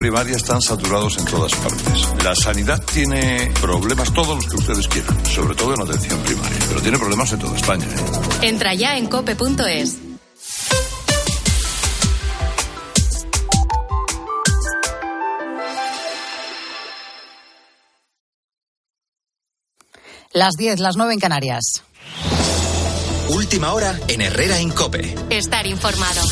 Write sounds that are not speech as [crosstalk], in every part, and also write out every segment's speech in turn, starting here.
primaria están saturados en todas partes. La sanidad tiene problemas todos los que ustedes quieran, sobre todo en atención primaria, pero tiene problemas en toda España. ¿eh? Entra ya en cope.es. Las 10, las 9 en Canarias. Última hora en Herrera en Cope. Estar informado.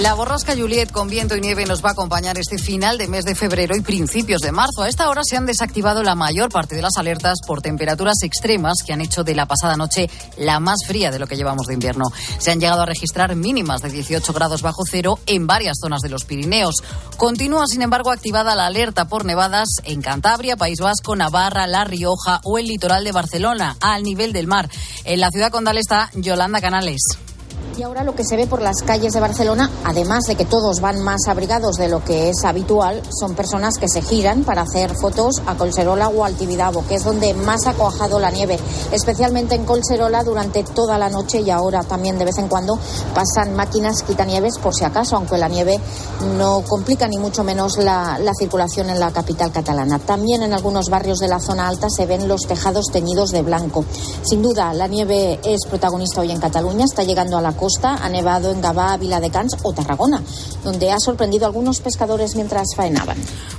La borrasca Juliet con viento y nieve nos va a acompañar este final de mes de febrero y principios de marzo. A esta hora se han desactivado la mayor parte de las alertas por temperaturas extremas que han hecho de la pasada noche la más fría de lo que llevamos de invierno. Se han llegado a registrar mínimas de 18 grados bajo cero en varias zonas de los Pirineos. Continúa, sin embargo, activada la alerta por nevadas en Cantabria, País Vasco, Navarra, La Rioja o el litoral de Barcelona, al nivel del mar. En la ciudad condal está Yolanda Canales. Y ahora lo que se ve por las calles de Barcelona, además de que todos van más abrigados de lo que es habitual, son personas que se giran para hacer fotos a Colserola o al Tibidabo, que es donde más ha cuajado la nieve, especialmente en Colserola durante toda la noche y ahora también de vez en cuando pasan máquinas quitanieves por si acaso, aunque la nieve no complica ni mucho menos la, la circulación en la capital catalana. También en algunos barrios de la zona alta se ven los tejados teñidos de blanco. Sin duda, la nieve es protagonista hoy en Cataluña, está llegando a la costa, ha nevado en Gabá, Vila de Cans o Tarragona, donde ha sorprendido a algunos pescadores mientras faenaban.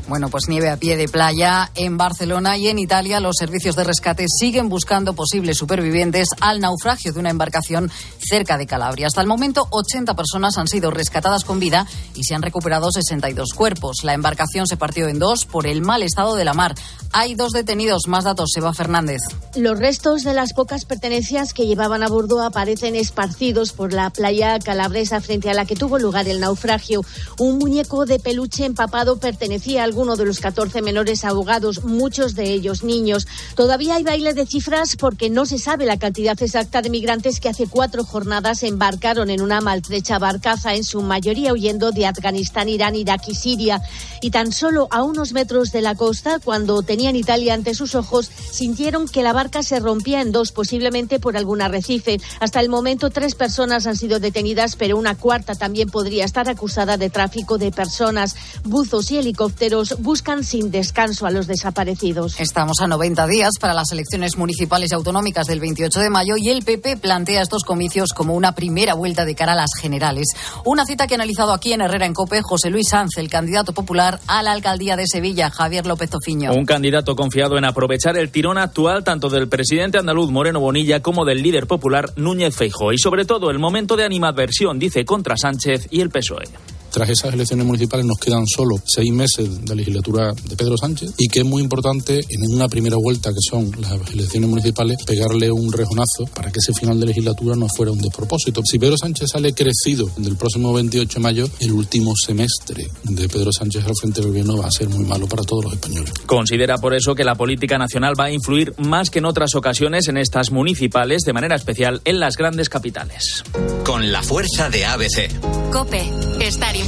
Bueno, pues nieve a pie de playa en Barcelona y en Italia. Los servicios de rescate siguen buscando posibles supervivientes al naufragio de una embarcación cerca de Calabria. Hasta el momento, 80 personas han sido rescatadas con vida y se han recuperado 62 cuerpos. La embarcación se partió en dos por el mal estado de la mar. Hay dos detenidos. Más datos, Seba Fernández. Los restos de las pocas pertenencias que llevaban a bordo aparecen esparcidos por la playa calabresa frente a la que tuvo lugar el naufragio. Un muñeco de peluche empapado pertenecía a alguno de los 14 menores ahogados, muchos de ellos niños. Todavía hay baile de cifras porque no se sabe la cantidad exacta de migrantes que hace cuatro jornadas embarcaron en una maltrecha barcaza, en su mayoría huyendo de Afganistán, Irán, Irak y Siria. Y tan solo a unos metros de la costa, cuando tenían Italia ante sus ojos, sintieron que la barca se rompía en dos, posiblemente por algún arrecife. Hasta el momento, tres personas han sido detenidas, pero una cuarta también podría estar acusada de tráfico de personas. Buzos y helicópteros buscan sin descanso a los desaparecidos. Estamos a 90 días para las elecciones municipales y autonómicas del 28 de mayo y el PP plantea estos comicios como una primera vuelta de cara a las generales. Una cita que ha analizado aquí en Herrera en Cope José Luis Sanz, el candidato popular a la alcaldía de Sevilla, Javier López Tofiño. Un candidato confiado en aprovechar el tirón actual tanto del presidente andaluz Moreno Bonilla como del líder popular Núñez Feijóo y sobre todo el momento de animadversión, dice, contra Sánchez y el PSOE tras esas elecciones municipales nos quedan solo seis meses de legislatura de Pedro Sánchez y que es muy importante en una primera vuelta que son las elecciones municipales pegarle un rejonazo para que ese final de legislatura no fuera un despropósito. Si Pedro Sánchez sale crecido del próximo 28 de mayo, el último semestre de Pedro Sánchez al frente del gobierno va a ser muy malo para todos los españoles. Considera por eso que la política nacional va a influir más que en otras ocasiones en estas municipales, de manera especial en las grandes capitales. Con la fuerza de ABC. Cope, estar informado.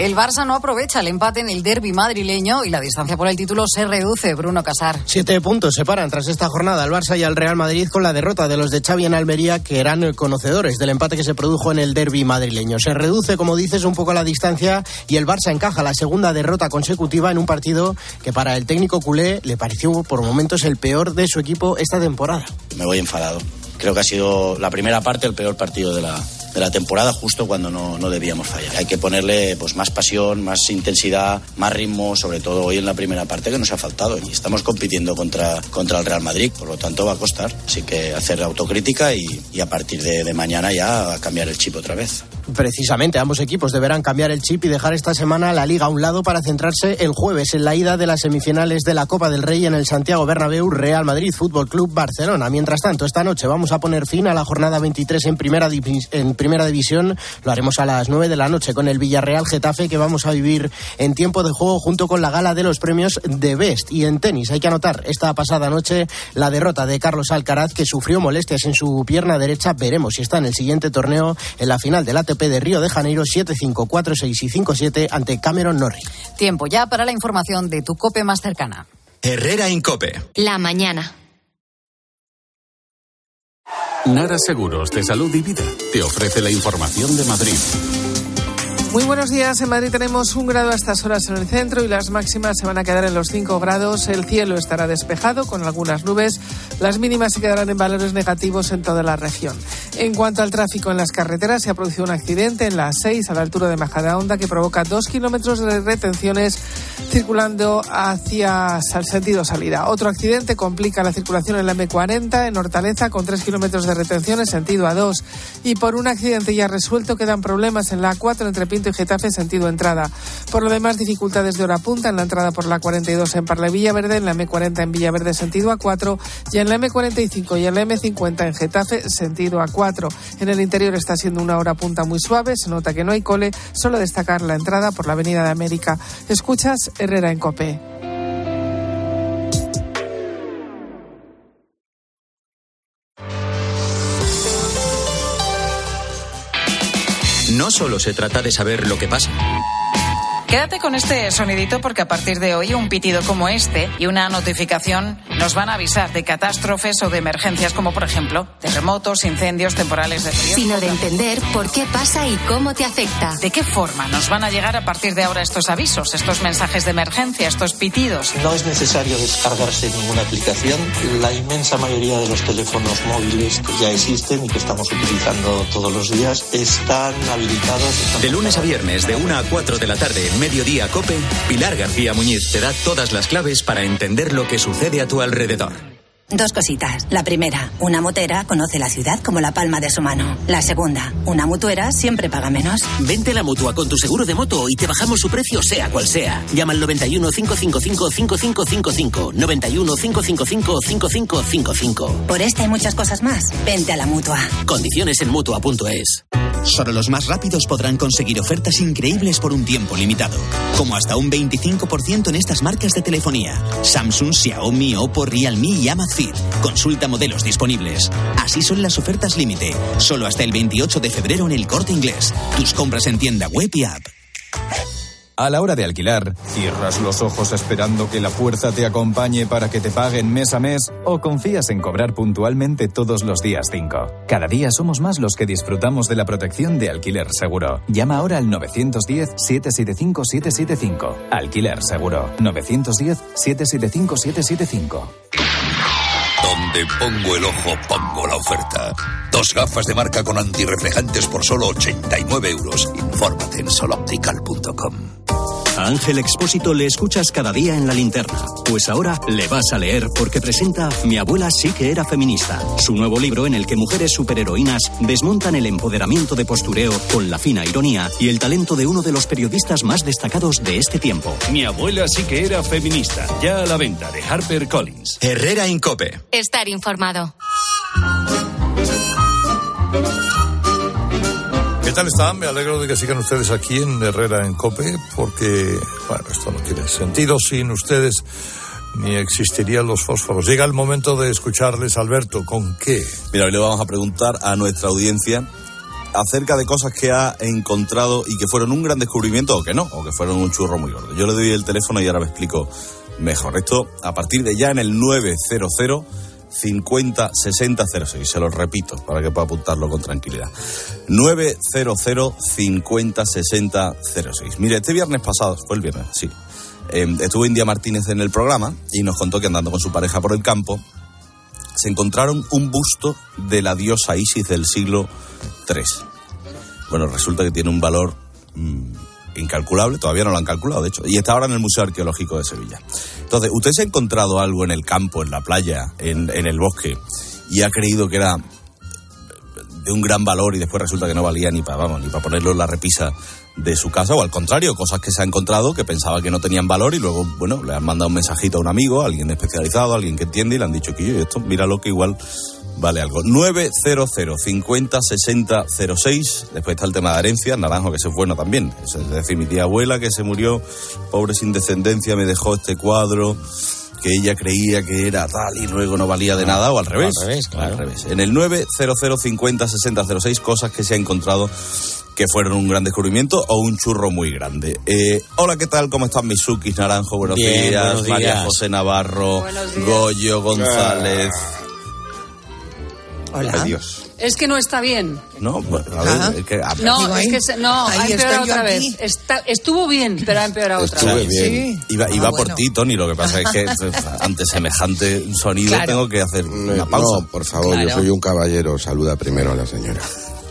El Barça no aprovecha el empate en el derby madrileño y la distancia por el título se reduce. Bruno Casar. Siete puntos separan tras esta jornada al Barça y al Real Madrid con la derrota de los de Xavi en Almería, que eran conocedores del empate que se produjo en el derby madrileño. Se reduce, como dices, un poco la distancia y el Barça encaja la segunda derrota consecutiva en un partido que para el técnico culé le pareció por momentos el peor de su equipo esta temporada. Me voy enfadado. Creo que ha sido la primera parte el peor partido de la, de la temporada justo cuando no, no, debíamos fallar. Hay que ponerle pues más pasión, más intensidad, más ritmo, sobre todo hoy en la primera parte que nos ha faltado. Y estamos compitiendo contra, contra el Real Madrid, por lo tanto va a costar. Así que hacer autocrítica y, y a partir de, mañana ya cambiar el chip otra vez. Precisamente, ambos equipos deberán cambiar el chip y dejar esta semana la liga a un lado para centrarse el jueves en la ida de las semifinales de la Copa del Rey en el Santiago Bernabéu Real Madrid Fútbol Club Barcelona. Mientras tanto, esta noche vamos a poner fin a la jornada 23 en primera, en primera división. Lo haremos a las 9 de la noche con el Villarreal Getafe que vamos a vivir en tiempo de juego junto con la gala de los premios de Best. Y en tenis hay que anotar esta pasada noche la derrota de Carlos Alcaraz que sufrió molestias en su pierna derecha. Veremos si está en el siguiente torneo en la final del ATP de Río de Janeiro 7-5, 4-6 y 5-7 ante Cameron Norrie. Tiempo ya para la información de tu cope más cercana. Herrera Incope. La mañana. Nara Seguros de Salud y Vida te ofrece la información de Madrid. Muy buenos días. En Madrid tenemos un grado a estas horas en el centro y las máximas se van a quedar en los 5 grados. El cielo estará despejado con algunas nubes. Las mínimas se quedarán en valores negativos en toda la región. En cuanto al tráfico en las carreteras, se ha producido un accidente en la 6 a la altura de Majadahonda que provoca dos kilómetros de retenciones circulando hacia el sentido salida. Otro accidente complica la circulación en la M40 en Hortaleza con tres kilómetros de retenciones sentido A2. Y por un accidente ya resuelto quedan problemas en la A4 entre Pinto y Getafe sentido entrada. Por lo demás, dificultades de hora punta en la entrada por la 42 en Parle Villaverde, en la M40 en Villaverde sentido A4 y en la M45 y en la M50 en Getafe sentido A4. En el interior está siendo una hora punta muy suave, se nota que no hay cole, solo destacar la entrada por la Avenida de América. Escuchas Herrera en Cope. Solo se trata de saber lo que pasa. Quédate con este sonidito porque a partir de hoy un pitido como este y una notificación nos van a avisar de catástrofes o de emergencias como por ejemplo terremotos, incendios, temporales de frío. Sino de entender por qué pasa y cómo te afecta. ¿De qué forma nos van a llegar a partir de ahora estos avisos, estos mensajes de emergencia, estos pitidos? No es necesario descargarse ninguna aplicación. La inmensa mayoría de los teléfonos móviles que ya existen y que estamos utilizando todos los días están habilitados. De lunes a viernes, de 1 a 4 de la tarde, Mediodía Cope, Pilar García Muñiz te da todas las claves para entender lo que sucede a tu alrededor. Dos cositas. La primera, una motera conoce la ciudad como la palma de su mano. La segunda, una mutuera siempre paga menos. Vente a la mutua con tu seguro de moto y te bajamos su precio sea cual sea. Llama al 91 555 5555. 91 555 5555. Por esta y muchas cosas más, vente a la mutua. Condiciones en mutua.es. Solo los más rápidos podrán conseguir ofertas increíbles por un tiempo limitado, como hasta un 25% en estas marcas de telefonía: Samsung, Xiaomi, Oppo, Realme y Consulta modelos disponibles. Así son las ofertas límite, solo hasta el 28 de febrero en el Corte Inglés. Tus compras en tienda web y app. A la hora de alquilar, ¿cierras los ojos esperando que la fuerza te acompañe para que te paguen mes a mes o confías en cobrar puntualmente todos los días 5? Cada día somos más los que disfrutamos de la protección de alquiler seguro. Llama ahora al 910-775-775. Alquiler seguro. 910-775-775. Donde pongo el ojo, pongo la oferta. Dos gafas de marca con antirreflejantes por solo 89 euros. Infórmate en soloptical.com. A Ángel Expósito le escuchas cada día en la linterna. Pues ahora le vas a leer porque presenta Mi abuela sí que era feminista. Su nuevo libro en el que mujeres superheroínas desmontan el empoderamiento de postureo con la fina ironía y el talento de uno de los periodistas más destacados de este tiempo. Mi abuela sí que era feminista. Ya a la venta de Harper Collins. Herrera Incope. Estar informado. ¿Qué tal están? Me alegro de que sigan ustedes aquí en Herrera en Cope, porque, bueno, esto no tiene sentido sin ustedes ni existirían los fósforos. Llega el momento de escucharles, Alberto, ¿con qué? Mira, hoy le vamos a preguntar a nuestra audiencia acerca de cosas que ha encontrado y que fueron un gran descubrimiento o que no, o que fueron un churro muy gordo. Yo le doy el teléfono y ahora me explico mejor. Esto a partir de ya en el 900 50 60 06. Se lo repito para que pueda apuntarlo con tranquilidad. 900 50 60 06. Mire, este viernes pasado, fue el viernes, sí. Eh, estuvo India Martínez en el programa y nos contó que andando con su pareja por el campo se encontraron un busto de la diosa Isis del siglo III. Bueno, resulta que tiene un valor mmm, incalculable, todavía no lo han calculado, de hecho, y está ahora en el Museo Arqueológico de Sevilla. Entonces, ¿usted se ha encontrado algo en el campo, en la playa, en, en el bosque, y ha creído que era de un gran valor y después resulta que no valía ni para, vamos, ni para ponerlo en la repisa de su casa, o al contrario, cosas que se ha encontrado que pensaba que no tenían valor y luego, bueno, le han mandado un mensajito a un amigo, a alguien especializado, a alguien que entiende y le han dicho que yo, esto, mira lo que igual vale algo. 900 50 60 06. Después está el tema de herencia, naranjo, que ese es bueno también. Es decir, mi tía abuela que se murió, pobre sin descendencia, me dejó este cuadro que ella creía que era tal y luego no valía de nada, o al revés. Al revés, claro. Al revés. En el 900 50 60 06, cosas que se ha encontrado que fueron un gran descubrimiento o un churro muy grande. Eh, hola, ¿qué tal? ¿Cómo están mis sukis? Naranjo, buenos, Bien, días. buenos María días. José Navarro, Goyo González. Hola. Adiós. Es que no está bien. No, a ver, es que... a- No, Digo, es que se- no, ahí ha empeorado yo otra vez. Está- estuvo bien, pero ha empeorado otra vez. Iba, iba Ah, por bueno. ti, Tony. Lo que pasa es que [laughs] ante semejante sonido Claro. tengo que hacer una pausa. No, por favor, yo Claro. soy un caballero. Saluda primero a la señora.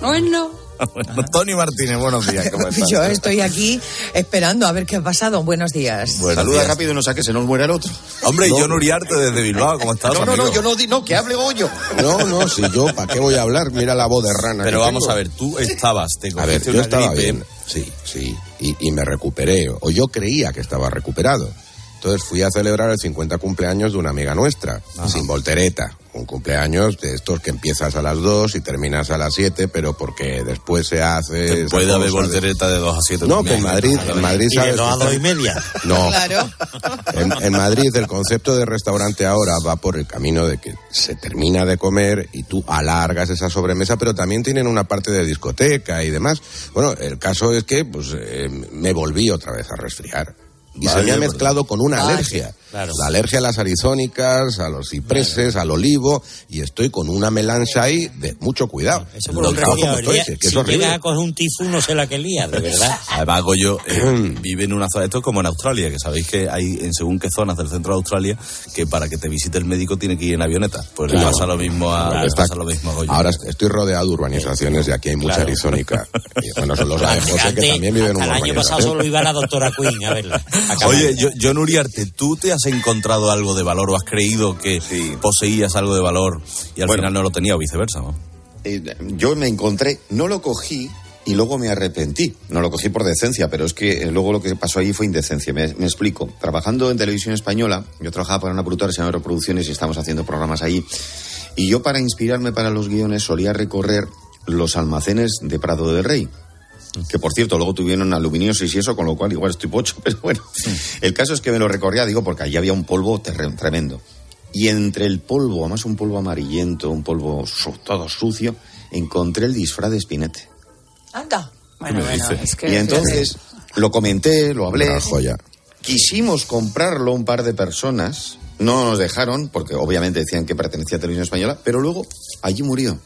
Bueno, Bueno, Tony Martínez, buenos días. ¿cómo [laughs] estás? Yo estoy aquí esperando a ver qué ha pasado. Buenos días. Buenos Saluda días. rápido y no saque, se nos muere el otro. Hombre, No. yo Uriarte desde Bilbao, ¿cómo estás, No, no, no, yo no, no, que hable Goyo. No, no, si yo, ¿para qué voy a hablar? Mira la voz de rana. Pero que vamos tengo. a ver, tú estabas, te A ver, yo una estaba gripe. bien, sí, sí, y, y me recuperé, o yo creía que estaba recuperado. Entonces fui a celebrar el 50 cumpleaños de una amiga nuestra, sin voltereta. Un cumpleaños de estos que empiezas a las 2 y terminas a las 7, pero porque después se hace... Puede haber cosa de- voltereta de 2 a 7. No, que en Madrid, en Madrid Y de a que dos y está- media. No, Claro. en, en Madrid el concepto de restaurante ahora va por el camino de que se termina de comer y tú alargas esa sobremesa, pero también tienen una parte de discoteca y demás. Bueno, el caso es que pues eh, me volví otra vez a resfriar. Y se me ha mezclado con una alergia. Claro. La alergia a las arizónicas, a los cipreses, al olivo, y estoy con una melancha ahí de mucho cuidado. Eso por un estoy, el día- si es que llegas a coger un tifo, no sé la que lía, de verdad. [laughs] Además, Goyo eh, [clears throat] vive en una zona, esto es como en Australia, que sabéis que hay en según qué zonas del centro de Australia que para que te visite el médico tiene que ir en avioneta. Pues le pasa lo mismo a, pasa lo mismo a Goyo. Ahora estoy rodeado de urbanizaciones y aquí hay mucha arizónica. [laughs] Y bueno, son los de José que Antes, también viven en una el año pasado solo iba la doctora Queen a verla. [laughs] Oye, yo, John Uriarte, ¿tú te has encontrado algo de valor o has creído que poseías algo de valor y al Bueno. final no lo tenía o viceversa? ¿no? Eh, yo me encontré, no lo cogí y luego me arrepentí. No lo cogí por decencia, pero es que eh, luego lo que pasó allí fue indecencia. Me, me explico. Trabajando en televisión española, yo trabajaba para una productora se llama Reproducciones y estamos haciendo programas allí. Y yo para inspirarme para los guiones solía recorrer los almacenes de Prado del Rey. Que por cierto, luego tuvieron aluminiosis y eso, con lo cual igual estoy pocho, [laughs] pero bueno. El caso es que me lo recorría, digo, porque allí había un polvo tremendo. Y entre el polvo, además un polvo amarillento, un polvo su- todo sucio, encontré el disfraz de Spinete. Anda. bueno, bueno, es que... Y entonces lo comenté, lo hablé. Una joya. Quisimos comprarlo un par de personas, no nos dejaron, porque obviamente decían que pertenecía a Televisión Española, pero luego allí murió.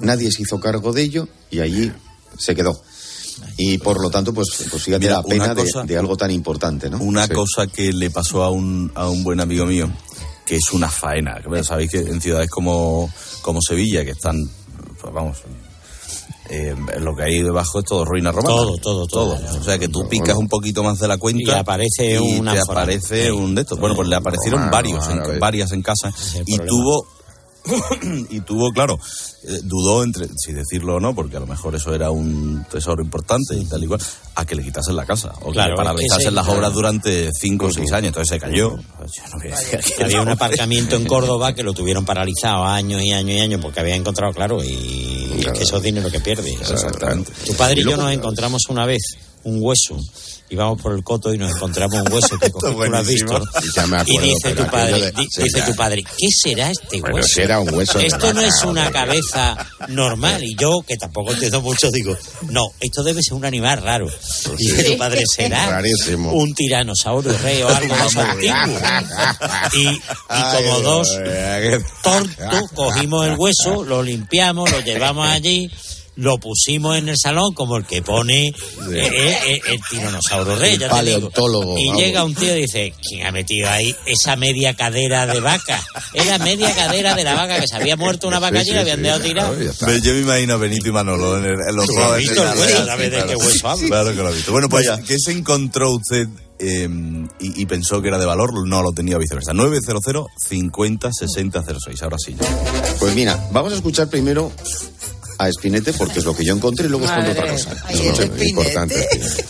Nadie se hizo cargo de ello y allí se quedó. Y por lo tanto, pues, pues fíjate Mira, la pena de- cosa- de, algo tan importante, ¿no? Una Sí. cosa que le pasó a un, a un buen amigo mío, que es una faena. que, bueno, Sabéis que en ciudades como, como Sevilla, que están, pues, vamos, eh, lo que hay debajo es todo ruina romana. Todo, todo, todo. O sea que tú picas un poquito más de la cuenta Y aparece y una te aparece un de estos. Bueno, pues le aparecieron Romano, varios, en- varias en casa y problema. tuvo [coughs] y tuvo, claro, eh, dudó entre, si decirlo o no, porque a lo mejor eso era un tesoro importante y tal y cual, a que le quitasen la casa. O Claro, que le paralizasen las obras durante cinco o seis años. Entonces se cayó. Yo no voy a decir que Había no, un aparcamiento en [laughs] Córdoba que lo tuvieron paralizado años y años y años porque había encontrado, claro, y es que eso es dinero que pierde. Exactamente. Tu padre y, Y yo nos encontramos una vez un hueso. Íbamos por el coto y nos encontramos un hueso que [laughs] tú lo has visto. Y ya me Y acuerdo, dice pero tu padre, de- di- sí, dice ya. tu padre, ¿qué será este hueso? si era un hueso Esto no es una cabeza normal. Y yo, que tampoco entiendo mucho, digo, no, esto debe ser un animal raro. Y dice tu padre, ¿será Rarísimo. un tiranosaurio rey o algo eso antiguo? Y, y como Ay, dos tortos, cogimos el hueso, lo limpiamos, lo llevamos allí, lo pusimos en el salón como el que pone eh, eh, eh, el tiranosaurio rey, El ya te digo. paleontólogo, Y vamos. llega un tío y dice, ¿quién ha metido ahí esa media cadera de vaca? Era media cadera de la vaca que se había muerto una vaca Sí, allí y la habían sí, dejado tirada. yo me imagino a Benito y Manolo en, el- en los ¿Tú dos visto el qué hueso hablo? Claro que lo he visto. Bueno, pues. ¿qué se encontró usted eh, y, y pensó que era de valor? No lo tenía viceversa. 900 50 60 06. Ahora sí. Pues mira, vamos a escuchar primero a Espinete porque es lo que yo encontré y luego os cuento otra cosa. Ay, es importante. Espinete.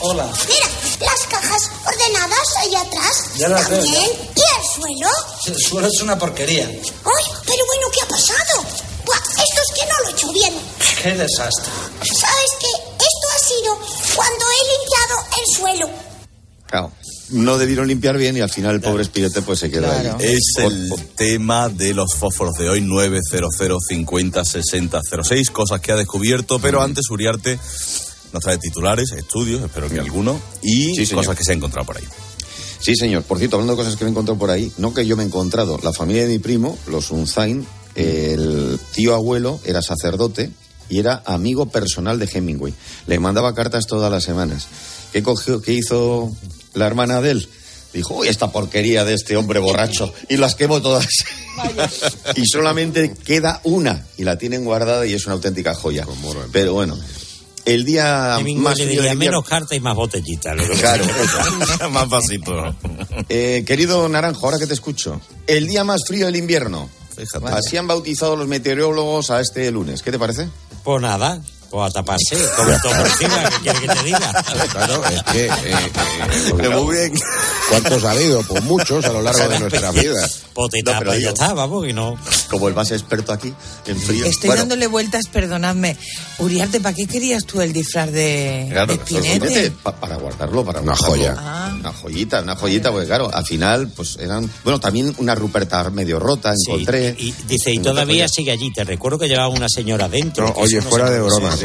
Hola. Mira, las cajas ordenadas ahí atrás. Ya las veo, También. ¿Y el suelo? El suelo es una porquería. ¡Ay, pero bueno, qué ha pasado! Buah, esto es que no lo he hecho bien. Qué desastre. ¿Sabes qué? Esto ha sido cuando he limpiado el suelo. Claro. No debieron limpiar bien y al final el pobre Espinete pues se quedó Claro. ahí. Es el tema de los fósforos de hoy, 900 50 60 06, cosas que ha descubierto, pero antes Uriarte nos trae titulares, estudios, espero que alguno, y Sí, cosas que se han encontrado por ahí. Sí, señor. Por cierto, hablando de cosas que me he encontrado por ahí, no que yo me he encontrado, la familia de mi primo, los Unzain, El tío abuelo era sacerdote y era amigo personal de Hemingway. Le mandaba cartas todas las semanas. ¿Qué, cogió, qué hizo la hermana de él? Dijo, uy, esta porquería de este hombre borracho. Y las quemo todas. [laughs] y solamente queda una. Y la tienen guardada y es una auténtica joya. Pero bueno, el día más le diría del invierno- menos cartas y más lo que- Claro. [laughs] [laughs] Más pasito. Eh, querido Naranjo, ahora que te escucho. El día más frío del invierno. Fíjate. Así han bautizado los meteorólogos a este lunes. ¿Qué te parece? Pues nada, pues a taparse, como todo por encima, ¿qué quiere que te diga? [laughs] Claro, es que. eh, eh, Pero muy bien. ¿Cuántos ha habido? Pues muchos a lo largo de nuestra vida. Pues te No, y ya está, vamos, y no. Como el más experto aquí en frío. Estoy Bueno, dándole vueltas, perdonadme. Uriarte, ¿para qué querías tú el disfraz de, Claro, de pa- para guardarlo, para Una guardarlo. joya. Ah. Una joyita, una joyita, porque claro, al final, pues eran. Bueno, también una Ruperta medio rota, Sí, encontré. y, y dice, y todavía sigue allí. Te recuerdo que llevaba una señora dentro. No, oye, no fuera de bromas,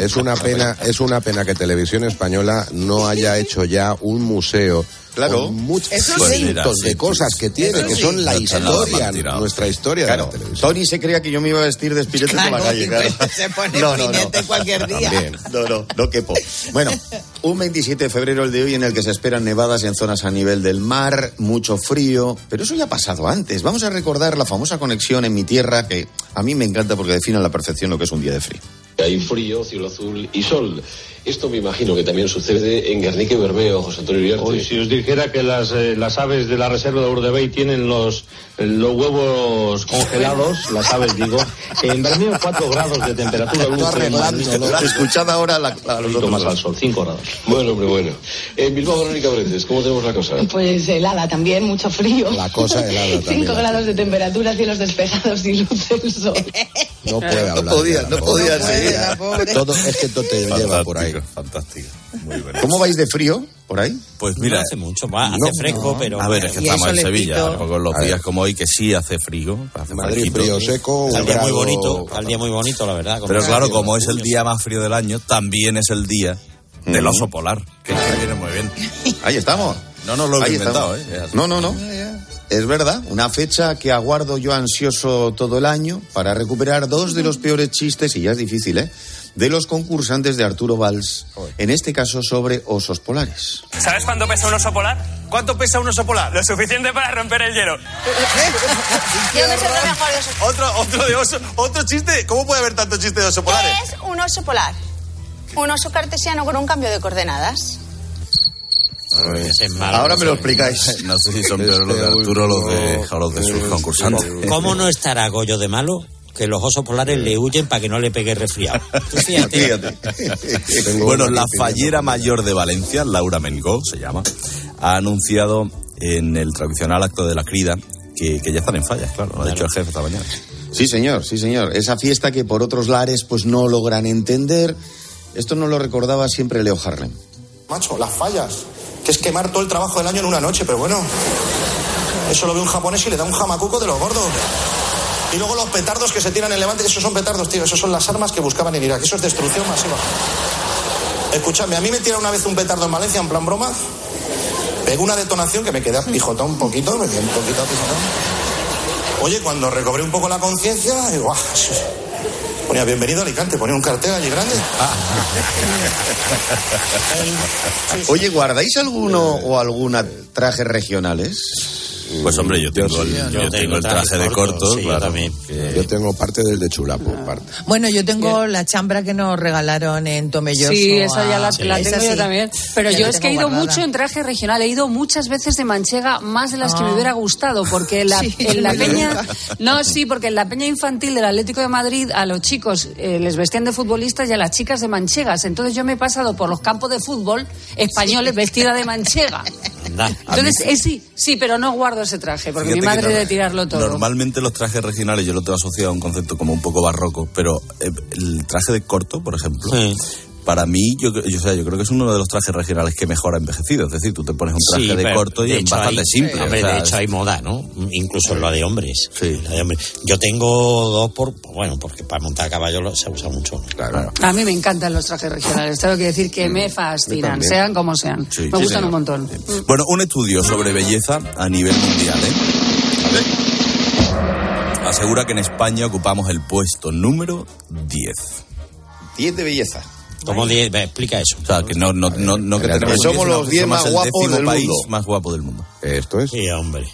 Es una pena, es una pena que Televisión Española no haya hecho ya un museo Claro. con muchos cientos sí. Mira, sí, de cosas que tiene, que sí. son la No historia, nuestra historia de Claro, la televisión. Tony se creía que yo me iba a vestir de espirete por la Claro, calle, claro. pues se pone [laughs] No, no, no. Cualquier día. También. No, no, no quepo. Bueno, un 27 de febrero el de hoy en el que se esperan nevadas en zonas a nivel del mar, mucho frío, pero eso ya ha pasado antes. Vamos a recordar la famosa conexión en mi tierra que a mí me encanta porque define a la perfección lo que es un día de frío. Hay frío, cielo azul y sol. Esto me imagino que también sucede en Guernica y Bermeo, José Antonio Uriarte. Hoy, si os dijera que las, eh, las aves de la reserva de Urdebey tienen los, los huevos congelados, [laughs] las aves digo, en Bermeo 4 grados de temperatura. Escuchad ahora la, la- un los poquito otros más al sol, 5 grados. Bueno, hombre, bueno. En Bilbao, Verónica Brendes, ¿cómo tenemos la cosa? Pues helada también, mucho frío. La cosa helada [laughs] también. 5 grados de temperatura, cielos despejados y luce el sol. [laughs] No puede hablar. podía, no podía No puede, seguir. Todo, es que todo te lleva por ahí. Fantástico. Muy bueno. ¿Cómo vais de frío por ahí? Pues Mira, hace mucho, va, hace no, fresco, pero... a ver, es que estamos en Sevilla, con los días como hoy que sí hace frío, hace Madrid fresquito. frío seco, el día muy bonito, está el día muy bonito, la verdad. Pero claro, como es el día más frío del año, también es el día del oso polar, que es que viene muy bien. Ahí estamos. No nos lo he inventado, estamos. ¿eh? No, no, no. Es verdad, una fecha que aguardo yo ansioso todo el año para recuperar dos de los peores chistes, y ya es difícil, ¿eh? De los concursantes de Arturo Valls, en este caso sobre osos polares. ¿Sabes cuánto pesa un oso polar? ¿Cuánto pesa un oso polar? Lo suficiente para romper el hielo. [laughs] Otro, otro de oso, otro chiste. ¿Cómo puede haber tanto chiste de oso polares? ¿Qué es un oso polar? Un oso cartesiano con un cambio de coordenadas. Ese es malo, Ahora me lo no sé. explicáis. [laughs] No sé si son peores los de Arturo o los de, o los de sus concursantes. ¿Cómo no estará Goyo de malo? Que los osos polares le huyen para que no le pegue resfriado. Fíjate. [laughs] Bueno, la fallera mayor de Valencia, Laura Mengó se llama, ha anunciado en el tradicional acto de la crida que, que ya están en fallas, claro, lo ha dicho el jefe esta mañana. Sí, señor, sí, señor. Esa fiesta que por otros lares pues no logran entender. Esto nos lo recordaba siempre Leo Harlem. Macho, las fallas. Es quemar todo el trabajo del año en una noche, pero bueno. Eso lo ve un japonés y le da un jamacuco de los gordos. Y luego los petardos que se tiran en Levante, esos son petardos, tío. Esos son las armas que buscaban en Irak. Eso es destrucción masiva. Escúchame, a mí me tira una vez un petardo en Valencia, en plan broma. Pegó una detonación que me quedé pijotón un poquito, me quedé un poquito pijotón. Oye, cuando recobré un poco la conciencia, digo, ah, ponía bienvenido a Alicante, ponía un cartel allí grande. [laughs] Oye, ¿guardáis alguno o alguna trajes regionales? Pues hombre, yo tengo, sí. el, Yo yo tengo el traje de corto, sí, yo claro. también. que- Yo tengo parte del de Chulapo, parte. Bueno, yo tengo la chambra que nos regalaron en Tomelloso. Sí, esa ya la, a- la tengo yo sí. también. Pero Ya yo es que he ido guardada. mucho en traje regional. He ido muchas veces de manchega, más de las que Ah. me hubiera gustado, porque en la, [laughs] Sí, en la yo peña. No, sí, porque en la peña infantil del Atlético de Madrid a los chicos eh, les vestían de futbolistas y a las chicas de manchegas. Entonces yo me he pasado por los campos de fútbol españoles vestida de manchega. Entonces, eh, sí, sí, pero no guardo ese traje, porque Fíjate mi madre de tirarlo todo. Normalmente los trajes regionales yo lo tengo asociado a un concepto como un poco barroco, pero eh, el traje de corto, por ejemplo, para mí yo, yo, o sea, yo creo que es uno de los trajes regionales que mejor ha envejecido. Es decir, tú te pones un traje Sí, de pero corto y de es hecho bastante hay- simple. hombre, o sea, de hecho hay moda, ¿no? Incluso en lo de hombres. La de hombres. Yo tengo dos por, bueno, porque para montar a caballo lo- se usa mucho. Claro. A mí me encantan los trajes regionales, tengo que decir que me fascinan, sean como sean. Sí, me sí, gustan señor. un montón. Bueno, un estudio sobre belleza a nivel mundial, ¿eh? A ver. Asegura que en España ocupamos el puesto número 10. 10 de belleza. ¿Cómo die- ve, explica eso? O sea, que no, no, no, no que tenemos somos diez, los no, 10 somos más guapos del país mundo. más guapo del mundo. Esto es. Sí, hombre.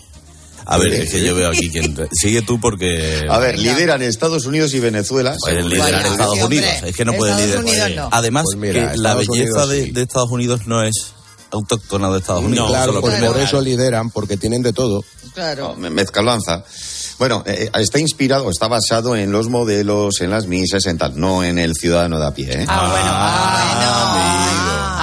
A ver, es que yo veo aquí quien... Sigue tú porque... A ver, lideran Estados Unidos y Venezuela. Puede según liderar Estados sí, Unidos. hombre. Es que no puede Estados liderar. Unidos no. Además, Pues mira, que la belleza Unidos de, sí. de Estados Unidos no es autóctona de Estados Unidos. claro, pues que- por eso lideran, porque tienen de todo. Claro. Me- Mezcalanza. Bueno, eh, está inspirado, está basado en los modelos, en las misas, en tal, no en el ciudadano de a pie. ¿eh? Ah, bueno.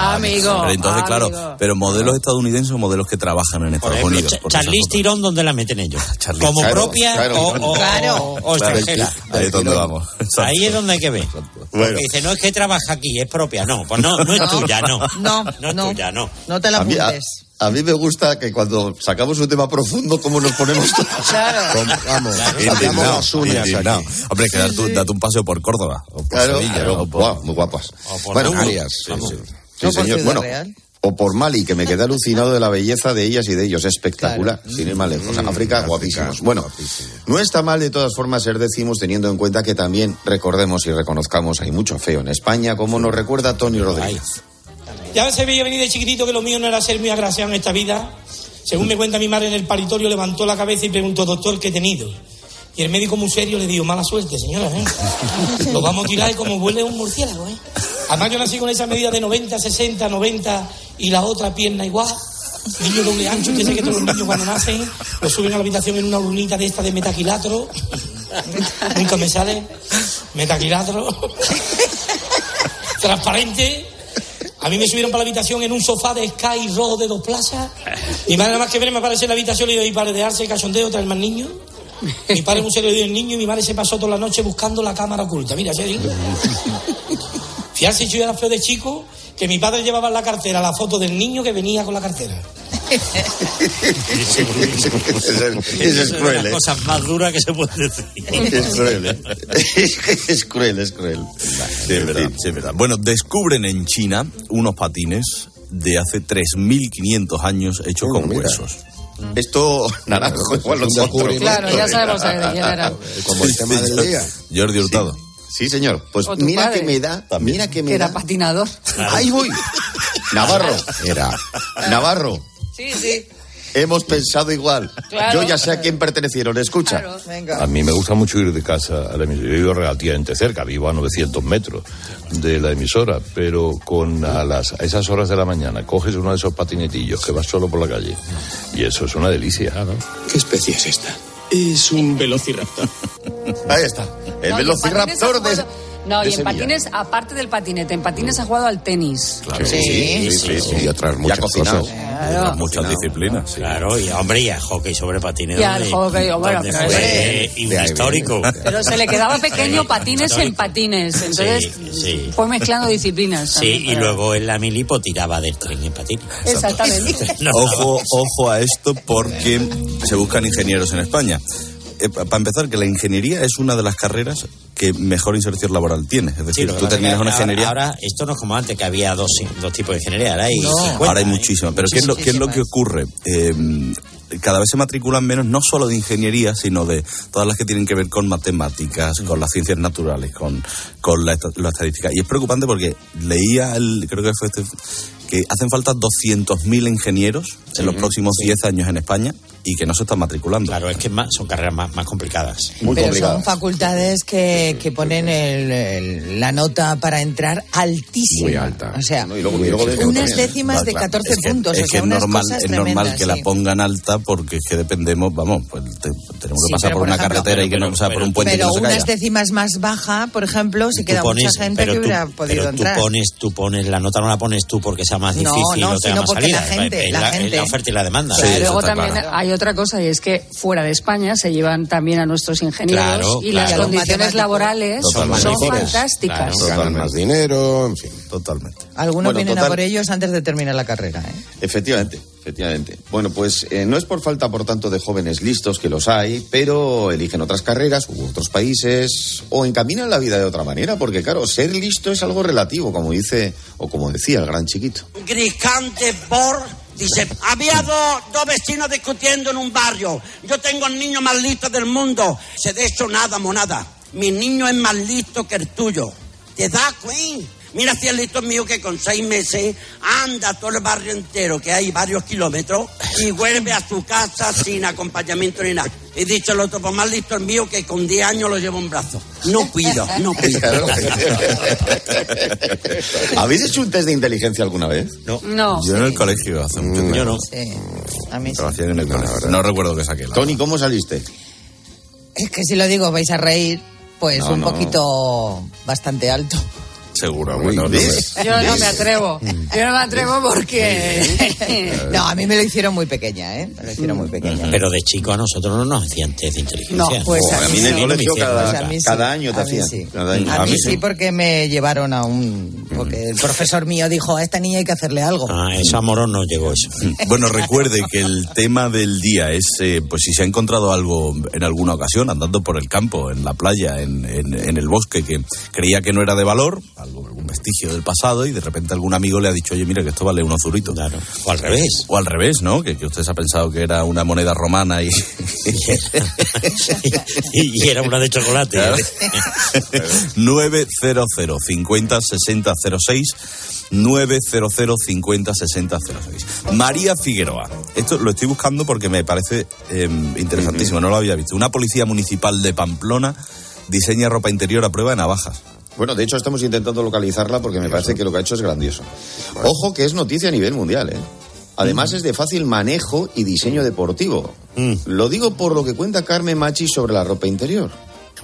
Ah, amigo. Pero entonces, amigo. claro, pero modelos estadounidenses o modelos que trabajan en Estados ejemplo, Unidos. Charlize esas Tirón, ¿dónde la meten ellos? Charlize, ¿Como claro, propia claro. o, o- Claro. o- o Claro, extranjera? Ahí es donde vamos. Ahí es donde hay que ver. Bueno. Porque dice, no es que trabaja aquí, es propia. No, pues no, no es [laughs] tuya, no. No, No es no. tuya, no. No te la apuntes. A mí me gusta que cuando sacamos un tema profundo, como nos ponemos todos. [laughs] Claro. Vamos, sacamos las uñas aquí. Hombre, que tu- date un paseo por Córdoba. O por Claro, Sevilla, claro, o por- guau, muy guapas. O por Bueno, Canarias. sí, sí. Sí, señor. Real. o por Mali, que me quedé alucinado de la belleza de ellas y de ellos. Espectacular, sin ir más lejos. Mm, África, África, guapísimos. Bueno, guapísimo. no está mal de todas formas ser decimos, teniendo en cuenta que también recordemos y reconozcamos, hay mucho feo en España, como nos recuerda Tony Rodríguez. Ya se veía venir de chiquitito que lo mío no era ser muy agraciado en esta vida. Según me cuenta mi madre en el paritorio, levantó la cabeza y preguntó, doctor, ¿qué he tenido? Y el médico muy serio le dijo, mala suerte, señora, ¿eh? Lo vamos a tirar como vuele un murciélago, ¿eh? Además yo nací con esa medida de 90, 60, 90 y la otra pierna igual. Niño doble ancho, usted sabe que todos los niños cuando nacen lo suben a la habitación en una urnita de esta de metaquilatro. Nunca me sale. Metaquilatro. Transparente. A mí me subieron para la habitación en un sofá de Sky rojo de dos plazas. Mi madre nada más que ver me aparece en la habitación y le digo, para dejarse el cachondeo, traer más niños. Mi padre muy serio dio el niño y mi madre se pasó toda la noche buscando la cámara oculta. Mira, ¿sí? Fiarse yo era feo de chico que mi padre llevaba en la cartera la foto del niño que venía con la cartera. Ese es- ese es Esa cruel, de ¿eh? cosas más duras que se puede decir. Es cruel, ¿eh? Es cruel, es cruel. Sí, es verdad, sí, es verdad. Bueno, descubren en China unos patines de hace 3.500 años hechos Oh, con mira. huesos. Esto, naranjo, igual nosotros. descubrimiento. Claro, ya sabemos de quién era. Como el tema del día. Jordi Hurtado. Sí, señor. Pues mira padre. que me da, mira que Que me era da. patinador. Ahí voy. Navarro, Era. Navarro. Sí, sí. Hemos pensado igual. Claro. Yo ya sé a quién pertenecieron. Escucha. Claro. Venga. A mí me gusta mucho ir de casa a la emisora. Yo vivo relativamente cerca, vivo a 900 metros de la emisora, pero con a, las, a esas horas de la mañana coges uno de esos patinetillos que vas solo por la calle y eso es una delicia. ¿Qué especie es esta? Es un velociraptor. Ahí está. El No, velociraptor de. No, y en Sevilla. patines, aparte del patinete, en patines ha jugado al tenis. Claro. Sí, sí, sí. Y otras muchas cocinado. cosas. Otras muchas disciplinas. sí. Claro, y hombre, y al hockey sobre patines. Y al hockey, bueno, histórico. Pero se le quedaba pequeño patines en patines. Entonces Sí, sí. fue mezclando disciplinas. Sí, también, y luego en la milipo tiraba del tren en patines. Exactamente. [laughs] No, Ojo, ojo a esto porque se buscan ingenieros en España. Eh, para empezar, que la ingeniería es una de las carreras que mejor inserción laboral tiene. Es Sí, decir, que tú terminas una ingeniería. Ahora, esto no es como antes, que había dos, dos tipos de ingeniería. Ahora hay, No. 50, Ahora hay muchísimas. Pero ¿qué es, lo, ¿qué es lo que ocurre? Eh, cada vez se matriculan menos, no solo de ingeniería, sino de todas las que tienen que ver con matemáticas, con las ciencias naturales, con, con la, esta- la estadística. Y es preocupante porque leía, el, creo que fue este, que hacen falta 200.000 ingenieros en los próximos 10 años en España y que no se están matriculando. Claro, es que más- son carreras más, más complicadas. Muy Pero son facultades que, que ponen el- el- la nota para entrar altísima. Muy alta. O sea, No, y luego- y luego dentro unas décimas de claro. 14 Es que- puntos. Es o que sea, es unas normal, cosas es normal tremendas, que la sí. pongan alta porque es que dependemos, vamos, pues te- tenemos que Sí, pasar pero, por una ejemplo, carretera y que no, o sea, por un puente y que Pero no se unas décimas más baja, por ejemplo, Tú queda pones- mucha gente pero que tú- hubiera podido pero entrar. Tú pones, tú pones, la nota no la pones tú porque sea más difícil no, o tenga más salida. la gente- es la la, es gente- la oferta y la demanda. Sí, Pero luego también claro. Hay otra cosa y es que fuera de España se llevan también a nuestros ingenieros Claro, y claro. las condiciones laborales son, Totalmente. Fantásticas. Claro. Ganan más dinero, en fin. Totalmente. Algunos Bueno, vienen a por ellos antes de terminar la carrera. ¿eh? Efectivamente, efectivamente. Bueno, pues eh, no es por falta, por tanto, de jóvenes listos que los hay, pero eligen otras carreras u otros países o encaminan la vida de otra manera, porque claro, ser listo es algo relativo, como dice o como decía el gran chiquito. Griscante por Dice, había dos, dos vecinos discutiendo en un barrio. Yo tengo al niño más listo del mundo. Se de hecho nada, monada. Mi niño es más listo que el tuyo. ¿Te das cuenta? Mira, cielito mío, que con seis meses anda todo el barrio entero, que hay varios kilómetros, y vuelve a su casa sin acompañamiento ni nada. He dicho el otro, pues más listo el mío, que con 10 años lo llevo en brazos. No cuido, no [laughs] cuido. [laughs] ¿Habéis hecho un test de inteligencia alguna vez? No. No. Yo en el colegio hace mucho tiempo. Yo no. Sí, a mí sí. Lo hacía en el colegio. No recuerdo que saqué. la Tony, ¿cómo saliste? Es que si lo digo vais a reír, pues No, un no. poquito bastante alto. Seguro, bueno. Yo no me atrevo. Yo no me atrevo porque. [laughs] No, a mí me lo hicieron muy pequeña, ¿eh? Me lo hicieron muy pequeña. Pero de chico a nosotros no nos hacían test de inteligencia. No, pues Oh, a mí en el colegio cada, año te A mí hacían. sí. Cada año. A mí sí, porque me llevaron a un... Porque el profesor mío dijo, a esta niña hay que hacerle algo. Ah, eso a Morón no llegó eso. Bueno, recuerde que el tema del día es, eh, pues si se ha encontrado algo en alguna ocasión, andando por el campo, en la playa, en, en- en el bosque, que creía que no era de valor, algo, algún vestigio del pasado, y de repente algún amigo le ha dicho, oye, mira que esto vale unos zuritos. Claro. O al revés. O al revés, ¿no? Que, que usted se ha pensado que era una moneda romana y... [laughs] y, era una de chocolate. Claro. 900 50 60 06 900 50 60 06 María Figueroa. Esto lo estoy buscando porque me parece eh, interesantísimo, no lo había visto. Una policía municipal de Pamplona diseña ropa interior a prueba de navajas. Bueno, de hecho estamos intentando localizarla porque me parece que lo que ha hecho es grandioso. Ojo que es noticia a nivel mundial, ¿eh? Además es de fácil manejo y diseño deportivo. Lo digo por lo que cuenta Carmen Machi sobre la ropa interior.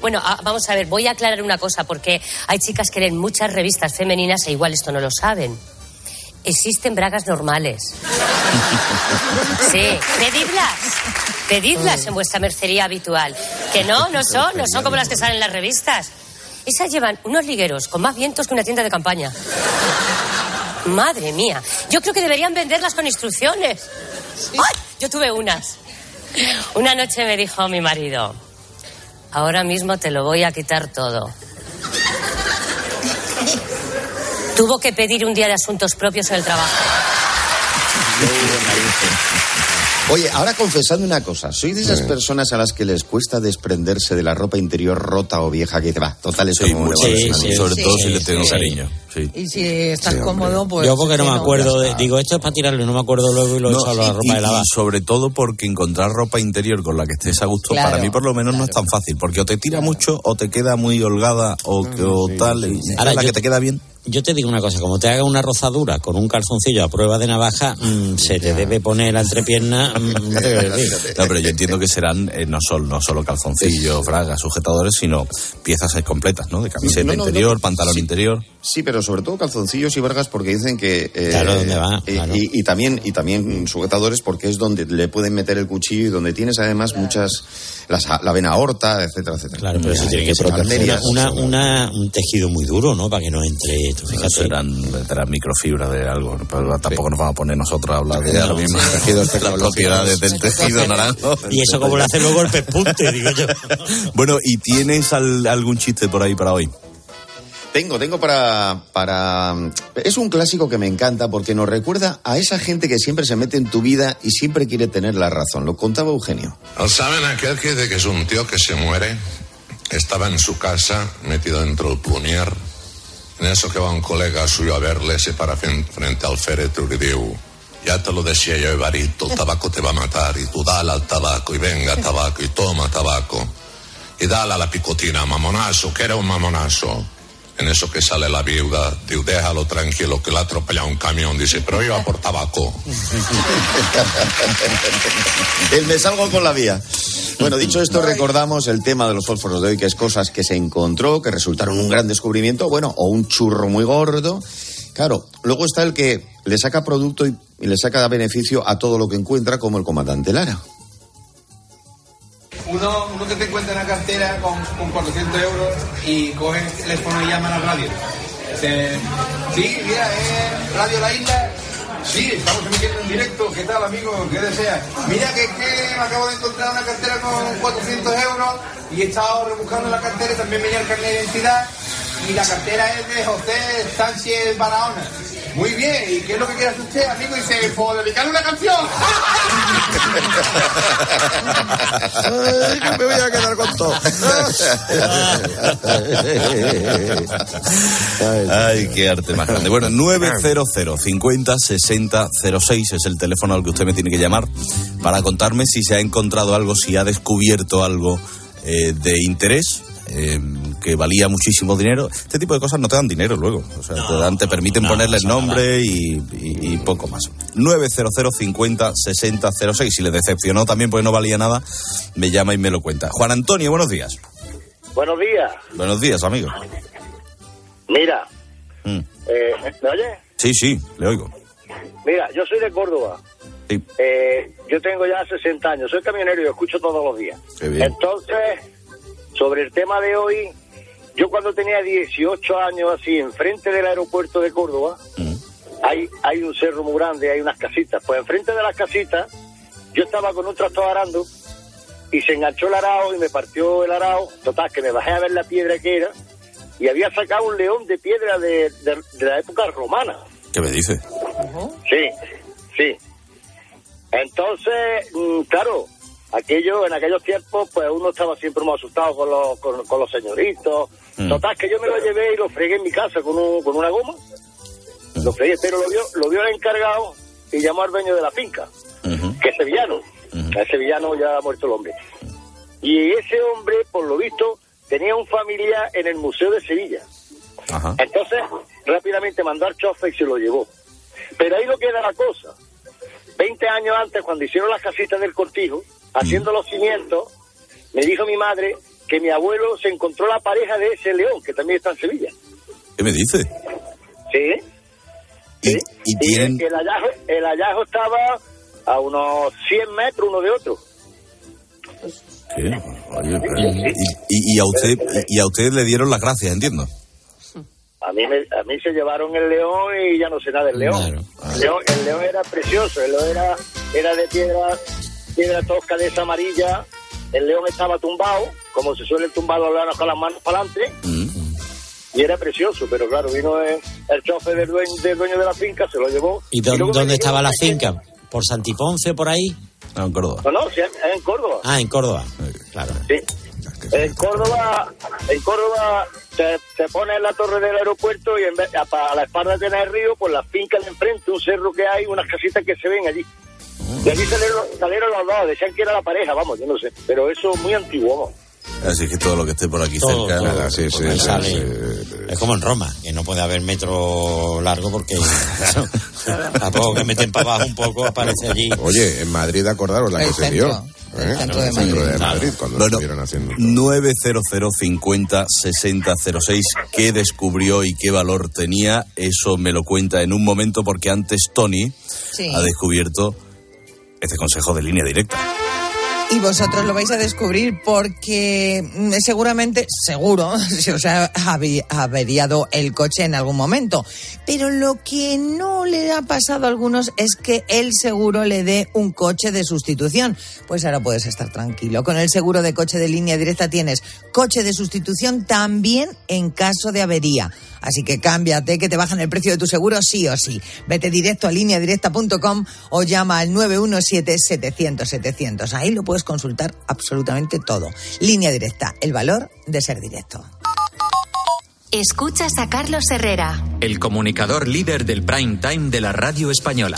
Bueno, ah, vamos a ver, voy a aclarar una cosa porque hay chicas que leen muchas revistas femeninas e igual esto no lo saben. Existen bragas normales. [laughs] Sí, pedidlas. Pedidlas en vuestra mercería habitual. Que no, no son, no son como las que salen en las revistas. Esas llevan unos ligueros con más vientos que una tienda de campaña. Madre mía, yo creo que deberían venderlas con instrucciones. ¡Ay! Yo tuve unas. Una noche me dijo mi marido, ahora mismo te lo voy a quitar todo. Tuvo que pedir un día de asuntos propios en el trabajo. Oye, ahora confesando una cosa, ¿soy de esas personas a las que les cuesta desprenderse de la ropa interior rota o vieja que te va? Total, eso Sí, no me mucho, sí, sí, sobre sí, todo si sí, le tengo sí. cariño. Sí. Y si estás cómodo, pues... Yo porque no me acuerdo de... Digo, esto es para tirarlo y no me acuerdo luego y lo he No, echado a la ropa y- de lavar. y sobre todo porque encontrar ropa interior con la que estés a gusto, Claro, para mí por lo menos no es tan fácil, porque o te tira mucho o te queda muy holgada o, que- o tal, y Ahora, la yo- que te queda bien. Yo te digo una cosa, como te haga una rozadura con un calzoncillo a prueba de navaja, mm, se te debe poner la entrepierna. mm, [laughs] no pero yo entiendo que serán eh, no, solo, no solo calzoncillos, bragas, sujetadores, sino piezas eh, completas, ¿no? De camiseta No, no, no. interior, pantalón Sí. interior. Sí, pero sobre todo calzoncillos y bragas porque dicen que... eh, Claro, ¿dónde va? y- Claro. Y, y también, y también sujetadores porque es donde le pueden meter el cuchillo y donde tienes además muchas... las- la vena aorta, etcétera, etcétera. Claro, pero eso Hay tiene que ser una, una, una- un tejido muy duro, ¿no? Para que no entre. Tú fíjate. Serán, serán microfibras de algo. Pero tampoco nos vamos a poner nosotros a hablar de No, sí, tejidos las propiedades del tejido naranjo. [laughs] Y eso como le hace luego el pespunte, digo yo. [laughs] Bueno, ¿y tienes al- algún chiste por ahí para hoy? Tengo, tengo para, para... Es un clásico que me encanta porque nos recuerda a esa gente que siempre se mete en tu vida y siempre quiere tener la razón. Lo contaba Eugenio. ¿Saben aquel que de que es un tío que se muere? Estaba en su casa, metido dentro del plunier. En eso que va un colega suyo a verle, se para frente al féretro y digo, ya te lo decía yo, Evarito, el tabaco te va a matar. Y tú dale al tabaco y venga tabaco y toma tabaco. Y dale a la picotina, mamonazo, que era un mamonazo. En eso que sale la viuda, digo, déjalo tranquilo, que le ha atropellado un camión. Dice, pero iba por tabaco. [laughs] El me salgo con la vía. Bueno, dicho esto, recordamos el tema de los fósforos de hoy, que es cosas que se encontró, que resultaron un gran descubrimiento, bueno, o un churro muy gordo. Claro, luego está el que le saca producto y, y le saca beneficio a todo lo que encuentra, como el comandante Lara. Uno, uno que te encuentra en la cartera con, con 400 euros y coge el teléfono y llama a la radio. Dice, sí, mira, es Radio La Isla. Sí, estamos emitiendo en directo. ¿Qué tal, amigo? ¿Qué desea? Mira que, que me acabo de encontrar una cartera con 400 euros y he estado rebuscando la cartera y también venía el carnet de identidad y la cartera es de José Sánchez Barahona. Muy bien, ¿y qué es lo que quiere hacer usted, amigo? Y dice, pues dedicarle una canción. Ay, que me voy a quedar con todo. Ay, qué arte más grande. Bueno, 900 50 60 06 es el teléfono al que usted me tiene que llamar para contarme si se ha encontrado algo, si ha descubierto algo eh, de interés. eh, que valía muchísimo dinero. Este tipo de cosas no te dan dinero luego. O sea, te, dan, te permiten no, ponerle el no nombre y, y- y poco más. 900 50 60 06. Si le decepcionó también porque no valía nada, me llama y me lo cuenta. Juan Antonio, buenos días. Buenos días. Buenos días, amigo. Mira, Mm. eh, ¿me oye? Sí, sí, le oigo. Mira, yo soy de Córdoba. Sí. Eh, yo tengo ya 60 años, soy camionero y lo escucho todos los días. Qué bien. Entonces, sobre el tema de hoy, yo cuando tenía 18 años así, enfrente del aeropuerto de Córdoba, hay, hay un cerro muy grande, hay unas casitas. Pues enfrente de las casitas, yo estaba con un tractor arando y se enganchó el arao y me partió el arao. Total, que me bajé a ver la piedra que era y había sacado un león de piedra de, de- de la época romana. ¿Qué me dice? Sí, sí. Entonces, mm, claro, aquello en aquellos tiempos, pues uno estaba siempre muy asustado con los, con, con los señoritos. Mm. Total, que yo me lo llevé y lo fregué en mi casa con, un- con una goma. Lo fregué, pero lo vio, lo vio el encargado y llamó al dueño de la finca, que es sevillano. Es sevillano, ya ha muerto el hombre. Y ese hombre, por lo visto, tenía un familiar en el Museo de Sevilla. Entonces, rápidamente mandó al chofer y se lo llevó. Pero ahí no queda la cosa. Veinte años antes, cuando hicieron las casitas del cortijo, haciendo los cimientos, me dijo mi madre que mi abuelo se encontró la pareja de ese león, que también está en Sevilla. ¿Qué me dice? ¿Sí? Y, y tienen... El hallazgo, el hallazgo estaba a unos 100 metros uno de otro. ¿Qué? Oye, pero- y, y- y a usted, y a usted le dieron las gracias, entiendo. A mí, me- a mí se llevaron el león y ya no sé nada del león. El león, el león era precioso, el león era, era de piedra, piedra tosca de esa amarilla. El león estaba tumbado, como se suelen tumbar los leones con las manos para adelante. Y era precioso, pero claro, vino el, el chofer del dueño, del dueño de la finca, se lo llevó. ¿Y dónde estaba la que- finca? ¿Por Santiponce, por ahí? No, en Córdoba. No, no, sí, en Córdoba. Ah, en Córdoba. Claro. Sí. En Córdoba, en Córdoba te, te pones en la torre del aeropuerto y en vez, a, la espalda de el río, por la finca de enfrente, un cerro que hay, unas casitas que se ven allí. Y allí salieron, salieron los dos, decían que era la pareja, vamos, yo no sé. Pero eso es muy antiguo, vamos. Así que todo lo que esté por aquí Todo, cerca. todo. nada, sí, sí, Porque sí, sale. sí. Es como en Roma, que no puede haber metro largo porque [laughs] a poco que meten para abajo un poco aparece allí. Oye, en Madrid, acordaros la El que se dio. el ¿eh? centro de El centro Madrid. de. Madrid, cuando Bueno, estuvieron haciendo. 900 50 60 06. ¿Qué descubrió y qué valor tenía? Eso me lo cuenta en un momento porque antes Tony Sí. ha descubierto este consejo de línea directa. Y vosotros lo vais a descubrir porque mm, seguramente, seguro, [laughs] se os ha averiado el coche en algún momento. Pero lo que no le ha pasado a algunos es que el seguro le dé un coche de sustitución. Pues ahora puedes estar tranquilo. Con el seguro de coche de línea directa tienes coche de sustitución también en caso de avería. Así que cámbiate, que te bajan el precio de tu seguro sí o sí. Vete directo a lineadirecta.com o llama al 917-700-700. Ahí lo puedes consultar absolutamente todo. Línea directa, el valor de ser directo. Escuchas a Carlos Herrera. El comunicador líder del prime time de la radio española.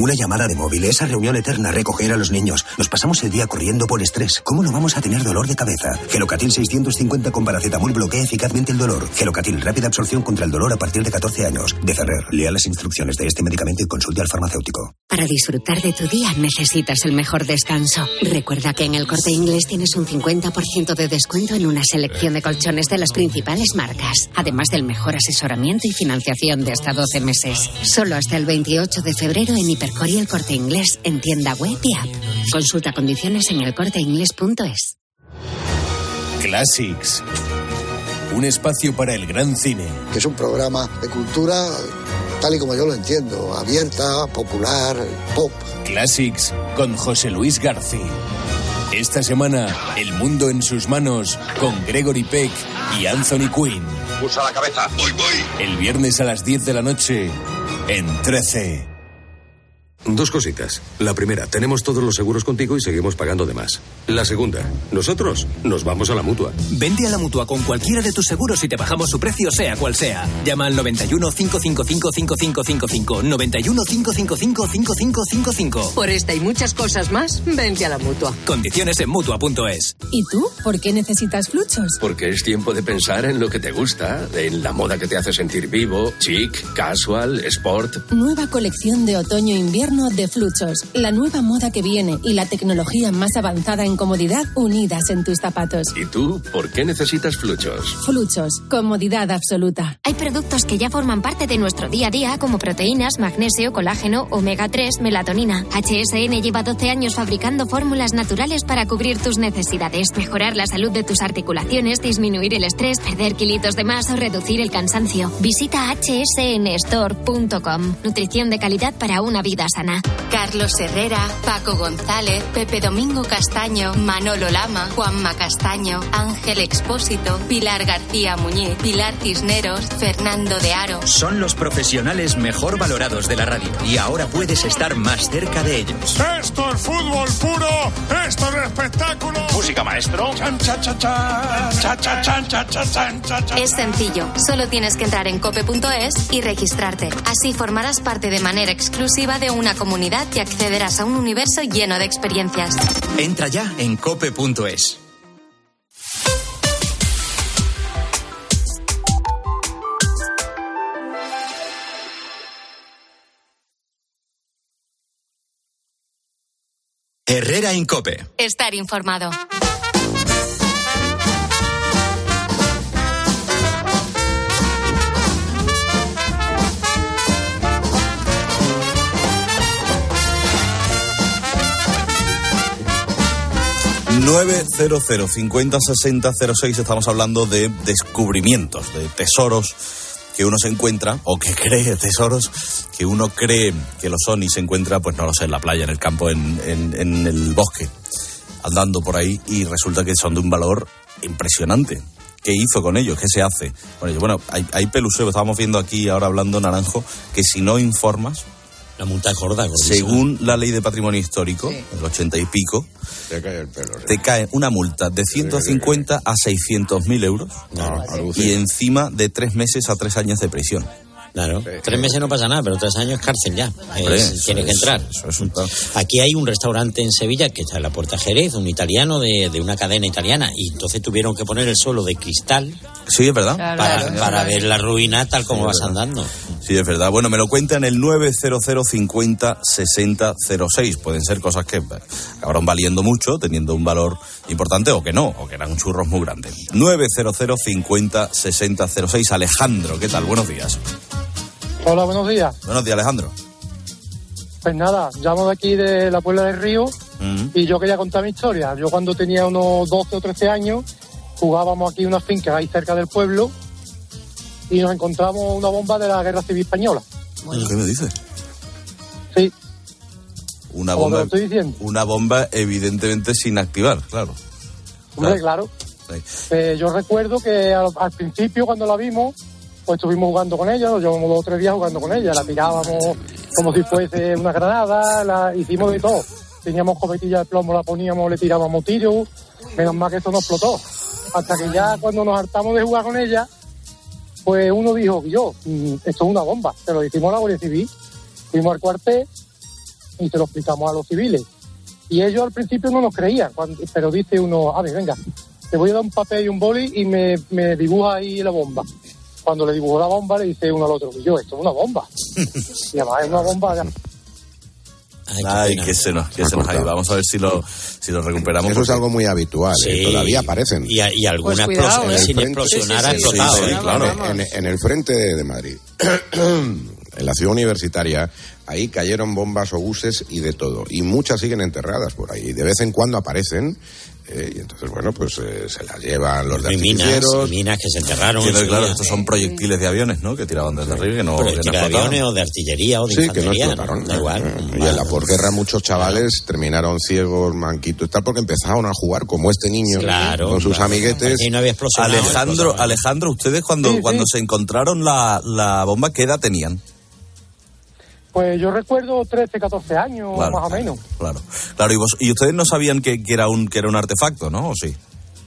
Una llamada de móvil, esa reunión eterna, recoger a los niños. Nos pasamos el día corriendo por estrés. ¿Cómo no vamos a tener dolor de cabeza? Gelocatil 650 con paracetamol bloquea eficazmente el dolor. Gelocatil, rápida absorción contra el dolor a partir de 14 años. De Ferrer, lea las instrucciones de este medicamento y consulte al farmacéutico. Para disfrutar de tu día necesitas el mejor descanso. Recuerda que en el corte inglés tienes un 50% de descuento en una selección de colchones de las principales marcas, además del mejor asesoramiento y financiación de hasta 12 meses. Solo hasta el 28 de febrero en Hipercor y el corte inglés en tienda web y app. Consulta condiciones en elcorteinglés.es. Classics. un espacio para el gran cine. Que es un programa de cultura tal y como yo lo entiendo, abierta, popular, pop. Classics con José Luis García. Esta semana, El mundo en sus manos con Gregory Peck y Anthony Quinn. Usa la cabeza. Voy, voy. El viernes a las 10 de la noche en 13. Dos cositas. La primera, tenemos todos los seguros contigo y seguimos pagando de más. La segunda, nosotros nos vamos a la mutua. Vende a la mutua con cualquiera de tus seguros y te bajamos su precio, sea cual sea. Llama al 91 555 5555. 91 555 5555. Por esta y muchas cosas más, vente a la mutua. Condiciones en mutua.es. ¿Y tú? ¿Por qué necesitas fluchos? Porque es tiempo de pensar en lo que te gusta, en la moda que te hace sentir vivo, chic, casual, sport. Nueva colección de otoño-invierno de Fluchos. La nueva moda que viene y la tecnología más avanzada en comodidad unidas en tus zapatos. ¿Y tú por qué necesitas Fluchos? Fluchos. Comodidad absoluta. Hay productos que ya forman parte de nuestro día a día como proteínas, magnesio, colágeno, omega 3, melatonina. HSN lleva 12 años fabricando fórmulas naturales para cubrir tus necesidades, mejorar la salud de tus articulaciones, disminuir el estrés, perder kilitos de más o reducir el cansancio. Visita hsnstore.com. Nutrición de calidad para una vida sana. Carlos Herrera, Paco González, Pepe Domingo Castaño, Manolo Lama, Juanma Castaño, Ángel Expósito, Pilar García Muñiz, Pilar Cisneros, Fernando de Aro. Son los profesionales mejor valorados de la radio y ahora puedes estar más cerca de ellos. Esto es fútbol puro, esto es espectáculo. Música maestro. Es sencillo, solo tienes que entrar en cope.es y registrarte. Así formarás parte de manera exclusiva de una comunidad y accederás a un universo lleno de experiencias. Entra ya en cope.es. Herrera en Cope. Estar informado. Cero 50 60 06 estamos hablando de descubrimientos, de tesoros que uno se encuentra, o que [laughs] cree tesoros, que uno cree que lo son y se encuentra, pues no lo sé, en la playa, en el campo, en, en, el bosque, andando por ahí y resulta que son de un valor impresionante. ¿Qué hizo con ellos? ¿Qué se hace con ellos? Bueno, hay, hay peluseo, estábamos viendo aquí ahora hablando Naranjo, que si no informas, la multa es gorda, gordísima. según la ley de patrimonio histórico, el ochenta y pico, Te cae el pelo. te cae una multa de 150 a 600 mil euros y encima de tres meses a tres años de prisión. Claro, tres meses no pasa nada, pero tres años cárcel ya. Hombre, Es- eso tiene que entrar. eso es un- Aquí hay un restaurante en Sevilla que está en la Puerta Jerez, un italiano de, de una cadena italiana, y entonces tuvieron que poner el suelo de cristal Sí, es verdad. para, Claro. para ver la ruina tal como Sí, vas verdad. andando. Sí, es verdad. Bueno, me lo cuentan el 900 50 60 06. Pueden ser cosas que acabaron valiendo mucho, teniendo un valor importante, o que no, o que eran churros muy grandes. 900 50 60 06. Alejandro, ¿qué tal? Buenos días. Hola, buenos días. Buenos días, Alejandro. Pues nada, llamo de aquí de la Puebla del Río Mm. y yo quería contar mi historia. Yo cuando tenía unos 12 o 13 años jugábamos aquí en una finca ahí cerca del pueblo y nos encontramos una bomba de la Guerra Civil Española. ¿Qué me dices? Sí. Una Como bomba, lo estoy diciendo. una bomba evidentemente sin activar, claro. Hombre, claro. Sí. Eh, yo recuerdo que al, al principio cuando la vimos, pues estuvimos jugando con ella, nos llevamos dos o tres días jugando con ella, la tirábamos como si fuese una granada, la hicimos de todo. Teníamos copetillas de plomo, la poníamos, le tirábamos tiros, menos mal que esto no explotó. Hasta que ya cuando nos hartamos de jugar con ella, pues uno dijo, yo, mm, esto es una bomba, se lo hicimos a la Guardia Civil, fuimos al cuartel y se lo explicamos a los civiles. Y ellos al principio no nos creían, cuando- pero dice uno, a ver, venga, te voy a dar un papel y un boli y me, me dibuja ahí la bomba. Cuando le dibujó la bomba, le dice uno al otro, yo, esto es una bomba. [laughs] y además es una bomba Ay, que se nos, que se nos ha ido. Vamos a ver si lo, si lo recuperamos. Eso es algo muy habitual, ¿eh? Todavía aparecen. Y, y alguna Pues cuidado, ¿eh? sin En el frente- explosionar ha Sí, sí, explotado. sí, ¿eh? claro. En, en el frente de, de Madrid, [clears throat] en la ciudad universitaria, ahí cayeron bombas, obuses y de todo. Y muchas siguen enterradas por ahí. De vez en cuando aparecen eh, y entonces, bueno, pues eh, se las llevan los de Y minas, y minas que se enterraron. Su claro, estos son proyectiles de aviones, ¿no? Que tiraban desde arriba y que no, que no Proyectiles de aviones o de artillería o de Sí, que no explotaron. Da igual. Eh, Y en la posguerra muchos chavales terminaron ciegos, manquitos y tal, porque empezaron a jugar como este niño Claro, con sus claro. amiguetes. Aquí no había explosionado, Alejandro. Alejandro, ustedes cuando, Sí, sí. cuando se encontraron la, la bomba, ¿qué edad tenían? Pues yo recuerdo 13, 14 años, Claro, más o menos. Claro, claro. Y, vos, y ustedes no sabían que, que era un que era un artefacto, ¿no? ¿O sí?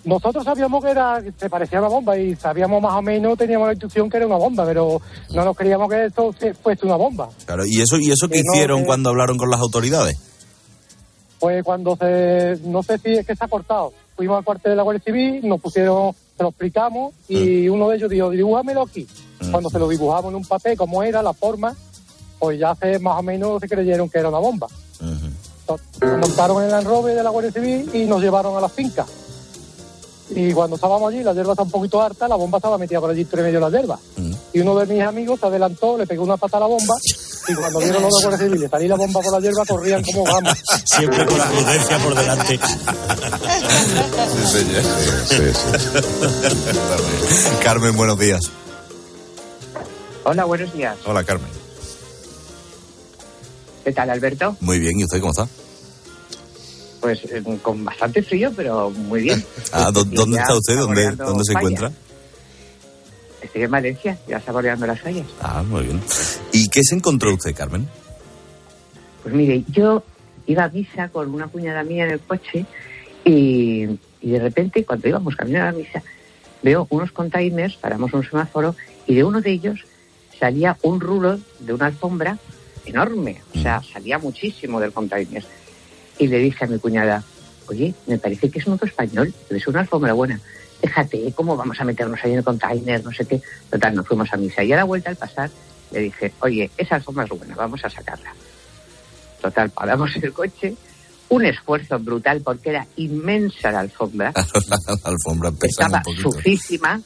Nosotros sabíamos que era, se parecía a una bomba y sabíamos más o menos, teníamos la intuición que era una bomba, pero no nos creíamos que esto se- fuese una bomba. Claro. ¿Y eso y eso qué no, hicieron cuando hablaron con las autoridades? Pues cuando se, no sé si es que se ha cortado, fuimos al cuartel de la Guardia Civil, nos pusieron, se lo explicamos y uno de ellos dijo, dibújamelo aquí. Cuando se lo dibujamos en un papel, como era, la forma, pues ya se, más o menos se creyeron que era una bomba. Nos montaron en el Rover de la Guardia Civil y nos llevaron a la finca. Y cuando estábamos allí, la hierba estaba un poquito harta, la bomba estaba metida por allí entre medio de la hierba. Y uno de mis amigos se adelantó, le pegó una pata a la bomba y cuando vieron los de la Guardia Civil y salir la bomba por la hierba, corrían como gamas. [laughs] Siempre con la prudencia por delante. Sí, señor. Sí, sí, sí. Carmen, buenos días. Hola, buenos días. Hola, Carmen. ¿Qué tal, Alberto? Muy bien, ¿y usted cómo está? Pues eh, con bastante frío, pero muy bien. [laughs] Ah, ¿dó- Y ¿Dónde está usted? ¿Dónde, se fallas. encuentra? Estoy en Valencia, ya saboreando las fallas. Ah, muy bien. ¿Y qué se encontró usted, Carmen? Pues mire, yo iba a misa con una cuñada mía en el coche y, y de repente, cuando íbamos camino a la misa, veo unos containers, paramos un semáforo y de uno de ellos salía un rulo de una alfombra enorme, o sea, salía muchísimo del container. Y le dije a mi cuñada, oye, me parece que es un otro español, debe ser una alfombra buena. Déjate, ¿cómo vamos a meternos ahí en el container? No sé qué. Total, nos fuimos a misa. Y a la vuelta al pasar, le dije, oye, esa alfombra es buena, vamos a sacarla. Total, paramos el coche. Un esfuerzo brutal porque era inmensa la alfombra. [laughs] la alfombra Estaba un poquito. sucísima.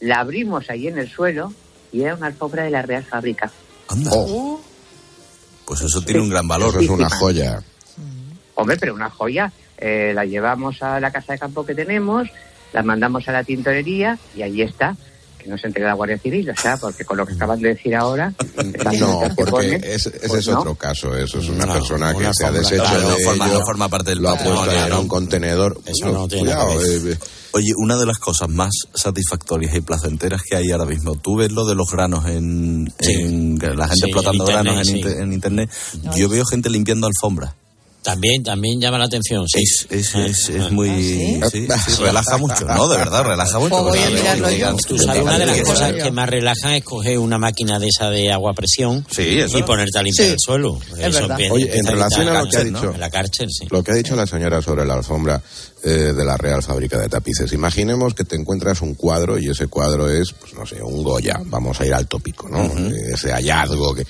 La abrimos ahí en el suelo y era una alfombra de la Real Fábrica. Anda. Pues eso tiene un gran valor. Eso es una joya. Hombre, pero una joya. Eh, la llevamos a la casa de campo que tenemos, la mandamos a la tintorería y allí está. Que no se entregue la Guardia Civil, o sea, porque con lo que acaban de decir ahora. [laughs] No, porque ponen, ese, ese pues es no. otro caso. Eso es una No, persona que se ha deshecho claro, de no forma- ello, no forma parte del lo ha puesto en ¿no? un contenedor. Eso no tiene cuidado, eh, Oye, una de las cosas más satisfactorias y placenteras que hay ahora mismo, tú ves lo de los granos en, en- la gente Sí, explotando granos en, sí. inter- en internet, yo veo gente limpiando alfombras. También, también llama la atención, sí. Es, es, es, es muy... ¿Ah, sí, sí, relaja mucho, ¿no? De verdad, relaja mucho. Pues voy a mirarlo digan, Tú sabes, una de las que- cosas que más relajan es coger una máquina de esa de agua a presión Sí, eso. y ponerte a limpiar Sí, el suelo. es Eso verdad. empieza- Oye, en relación a lo que ha dicho- la cárcel, sí. Lo que ha dicho la señora sobre la alfombra eh, de la Real Fábrica de Tapices. Imaginemos que te encuentras un cuadro y ese cuadro es, pues no sé, un Goya. Vamos a ir al tópico, ¿no? Ese hallazgo que...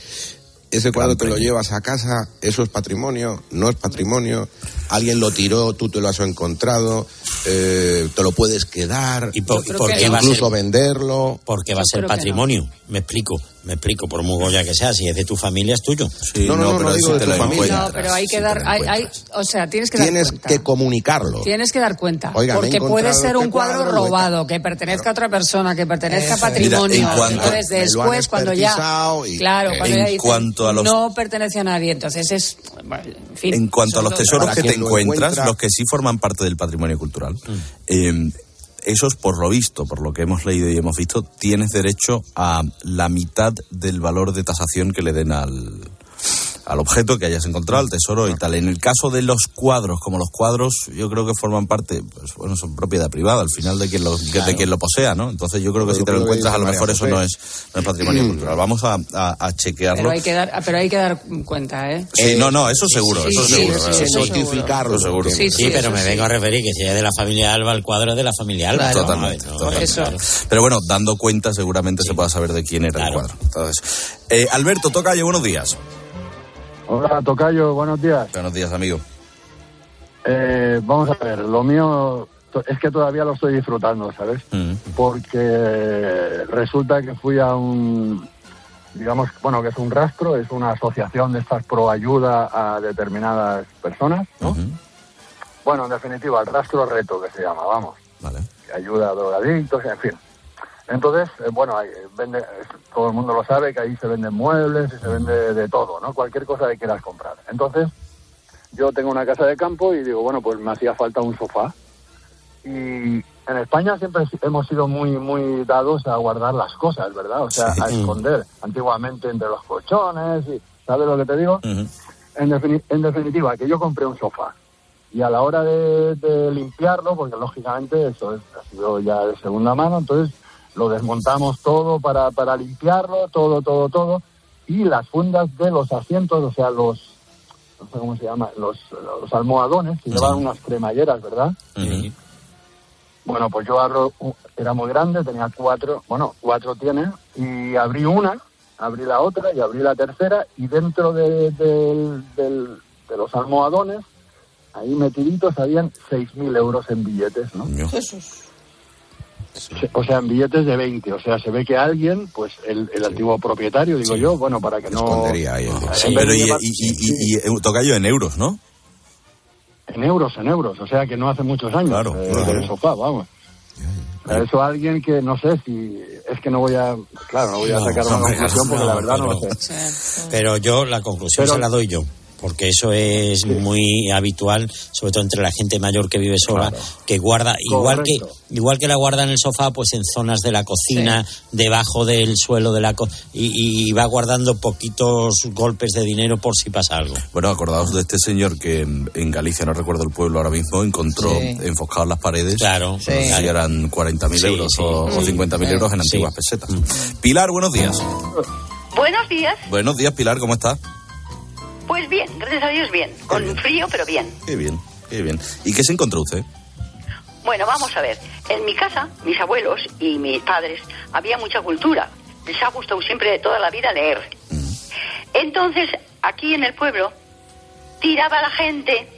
Ese cuadro te lo llevas a casa, eso es patrimonio, no es patrimonio, alguien lo tiró, tú te lo has encontrado, eh, te lo puedes quedar, ¿Y por, y por qué va a incluso ser, venderlo. porque va a ser patrimonio? Me explico, me explico, por muy goya que sea, si es de tu familia es tuyo. No, no, no, no digo de tu familia. No, pero hay que dar, hay, hay- o sea, tienes que dar Tienes cuenta. que comunicarlo. Tienes que dar cuenta. Oiga, porque puede ser un este cuadro, cuadro, robado, que pertenezca a otra persona, que pertenezca a Eso patrimonio. Mira, cuanto- Entonces, después, cuando ya. y- Claro, Eh, cuando en ya dicen, cuanto a los- no pertenece a nadie. Entonces es. bueno, En, fin, En cuanto a los eso es tesoros que te encuentras, encuentra- los que sí forman parte del patrimonio cultural, eh, esos, por lo visto, por lo que hemos leído y hemos visto, tienes derecho a la mitad del valor de tasación que le den al, al objeto que hayas encontrado, al tesoro y tal. En el caso de los cuadros, como los cuadros, yo creo que forman parte, pues bueno, son propiedad privada, al final de quien lo, de quien lo posea, ¿no? Entonces yo creo que Pero si te lo encuentras, a lo mejor eso no es, no es patrimonio cultural. Vamos a, a- a chequearlo. Pero hay que dar, pero hay que dar cuenta, ¿eh? Sí, no, no, eso seguro, sí, eso sí, seguro. sí, eso seguro. notificarlo. Eso seguro. Sí, Sí, sí, pero me sí. vengo a referir que si es de la familia Alba, el cuadro es de la familia Alba. Claro. Totalmente, No, no, totalmente. eso. claro. Pero bueno, dando cuenta seguramente se pueda saber de quién era el cuadro. Entonces, eh, Alberto Tocayo, buenos días. Hola, Tocayo, buenos días. Buenos días, amigo. Eh, vamos a ver, lo mío es que todavía lo estoy disfrutando, ¿sabes? Mm. Porque resulta que fui a un, digamos, bueno, que es un rastro, es una asociación de estas pro ayuda a determinadas personas, ¿no? Bueno, en definitiva, el rastro reto que se llama, vamos. Vale. Que ayuda a drogadictos, en fin. Entonces, eh, bueno, ahí, eh, vende, todo el mundo lo sabe que ahí se venden muebles y se vende de todo, ¿no? Cualquier cosa que quieras comprar. Entonces, yo tengo una casa de campo y digo, bueno, pues me hacía falta un sofá. Y en España siempre hemos sido muy, muy dados a guardar las cosas, ¿verdad? O sea, [laughs] a esconder antiguamente entre los colchones y, ¿sabes lo que te digo? en, defini- en definitiva, que yo compré un sofá. Y a la hora de, de limpiarlo, porque lógicamente eso es, ha sido ya de segunda mano, entonces lo desmontamos todo para, para limpiarlo, todo, todo, todo. Y las fundas de los asientos, o sea, los, no sé cómo se llama, los, los almohadones, que llevan unas cremalleras, ¿verdad? Bueno, pues yo abro, era muy grande, tenía cuatro, bueno, cuatro tiene, y abrí una, abrí la otra y abrí la tercera, y dentro de, del- del- de los almohadones, ahí metiditos, habían 6.000 euros en billetes, ¿no? Se- O sea, en billetes de 20, o sea, se ve que alguien, pues el, el antiguo propietario, digo yo, bueno, para que no... Escondería ahí el vez de Pero y, llevar- y, y, y- y, eh, tocayo en euros, ¿no? En euros, en euros, o sea que no hace muchos años eh, del sofá, vamos. A Eso alguien que no sé si es que no voy a, claro, no voy a No, sacar una hombre, conclusión porque no, la verdad no lo sé. Pero yo la conclusión Pero- se la doy yo. Porque eso es muy habitual, sobre todo entre la gente mayor que vive sola, que guarda, igual que, igual que la guarda en el sofá, pues en zonas de la cocina, debajo del suelo de la co y, y va guardando poquitos golpes de dinero por si pasa algo. Bueno, acordaos de este señor que en, Galicia, no recuerdo el pueblo ahora mismo, encontró Sí. las paredes. Claro. sé si eran 40.000 Sí, euros sí. o, o Mm. 50.000 euros en Sí. antiguas pesetas. Pilar, buenos días. Buenos días. Buenos días, Pilar, ¿cómo está? Pues bien, gracias a Dios bien. Con frío, pero bien. Qué bien, qué bien. ¿Y qué se encontró usted? Bueno, vamos a ver. En mi casa, mis abuelos y mis padres, había mucha cultura. Les ha gustado siempre de toda la vida leer. Entonces, aquí en el pueblo, tiraba la gente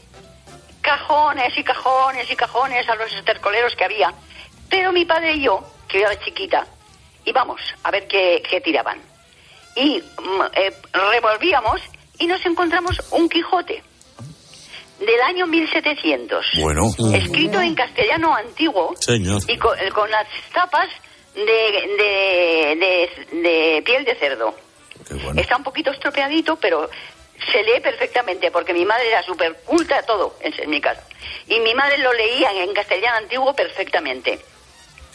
cajones y cajones y cajones a los estercoleros que había. Pero mi padre y yo, que yo era chiquita, íbamos a ver qué, qué tiraban. Y mm, eh, revolvíamos y nos encontramos un Quijote del año 1700 Bueno. escrito en castellano antiguo Señor. y con, con las tapas de, de, de- de piel de cerdo. Está un poquito estropeadito, pero se lee perfectamente, porque mi madre era súper culta todo en mi casa. Y mi madre lo leía en castellano antiguo perfectamente.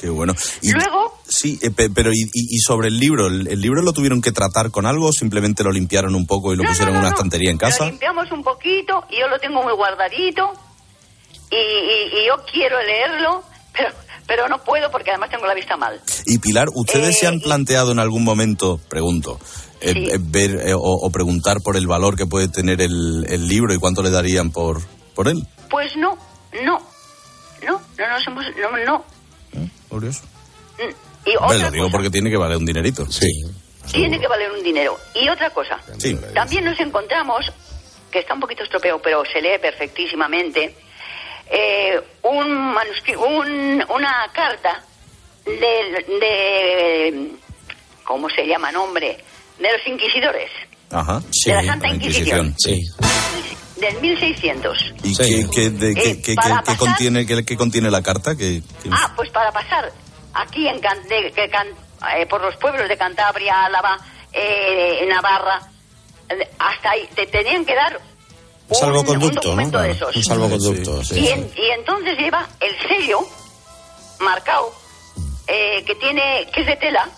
Qué bueno. Y- Luego, Sí, eh, pe- pero y, y- sobre el libro? ¿El, el libro lo tuvieron que tratar con algo o simplemente lo limpiaron un poco y lo pusieron en una estantería en lo casa? limpiamos un poquito y yo lo tengo muy guardadito y, y- y yo quiero leerlo, pero, pero no puedo porque además tengo la vista mal. Y Pilar, ¿ustedes Eh, se han planteado en algún momento, pregunto, eh, eh, ver eh, o, o preguntar por el valor que puede tener el, el libro y cuánto le darían por, por él? Pues no, no, no, no nos hemos, no, no. Curioso. Mm, Y otra lo digo porque tiene que valer un dinerito. Sí. tiene que valer un dinero. Y otra cosa, Sí. también nos encontramos, que está un poquito estropeado, pero se lee perfectísimamente, eh, un manuscrito, un, una carta de, de, ¿cómo se llama nombre? De los inquisidores, Ajá. De la Santa Inquisición. Sí. del 1600. ¿Y qué, qué- de- qué- Eh, qué- para qué- qué pasar- contiene, qué, qué contiene la carta? ¿Qué, qué- Ah, pues para pasar aquí en Can- de- que Can- eh, por los pueblos de Cantabria, Álava, eh, Navarra, eh, hasta ahí, te tenían que dar Un salvoconducto, un ¿no? de esos. Un salvoconducto, sí. y, en- y entonces lleva el sello marcado eh, que tiene que es de tela,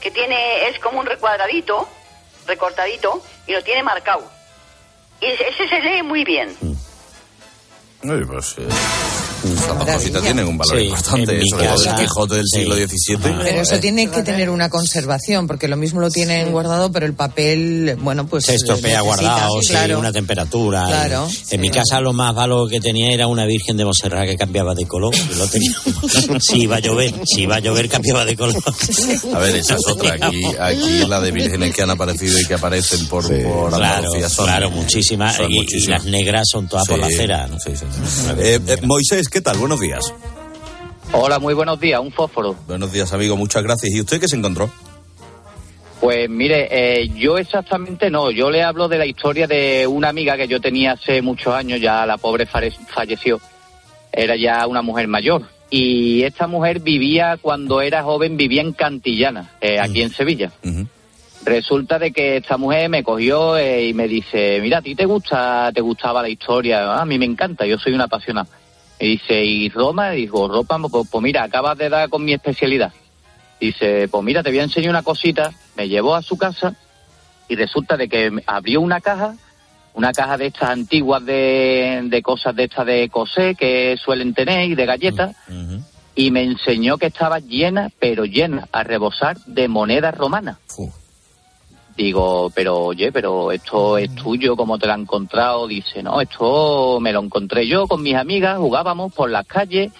que tiene es como un recuadradito, recortadito y lo tiene marcado. Y ese se lee muy bien. Ay, pues, eh, dos cositas tienen un valor Sí, importante, en mi sobre todo el casa- Quijote del siglo XVII. Pero eso tiene que tener una conservación, porque lo mismo lo tienen guardado, pero el papel, bueno, pues... se estropea necesita, guardado, claro. una temperatura. Claro, en mi casa lo más valor que tenía era una virgen de Montserrat que cambiaba de color. y lo tenía. [laughs] si iba a llover, si iba a llover cambiaba de color. A ver, esa es otra. Aquí, aquí la de vírgenes que han aparecido y que aparecen por, por Claro, son, claro, muchísimas. son Y, las negras son todas por la Sí, acera. ¿no? sí, sí. Eh, eh, Moisés, ¿qué tal? Buenos días. Hola, muy buenos días, un fósforo. Buenos días, amigo, muchas gracias. ¿Y usted qué se encontró? Pues mire, eh, yo exactamente no, yo le hablo de la historia de una amiga que yo tenía hace muchos años, ya la pobre falleció, era ya una mujer mayor. Y esta mujer vivía, cuando era joven, vivía en Cantillana, eh, aquí en Sevilla. Resulta de que esta mujer me cogió eh, y me dice, mira, ¿a ti te gusta, te gustaba la historia? "Ah, a mí me encanta, yo soy una apasionada. Y dice, ¿y Roma? Y digo, Roma, pues, pues mira, acabas de dar con mi especialidad. Dice, pues mira, te voy a enseñar una cosita. Me llevó a su casa y resulta de que abrió una caja, una caja de estas antiguas de, de cosas de estas de coser que suelen tener y de galletas. Y me enseñó que estaba llena, pero llena, a rebosar de monedas romanas. Digo, pero oye, pero esto es tuyo, ¿cómo te lo has encontrado? Dice, no, esto me lo encontré yo con mis amigas, jugábamos por las calles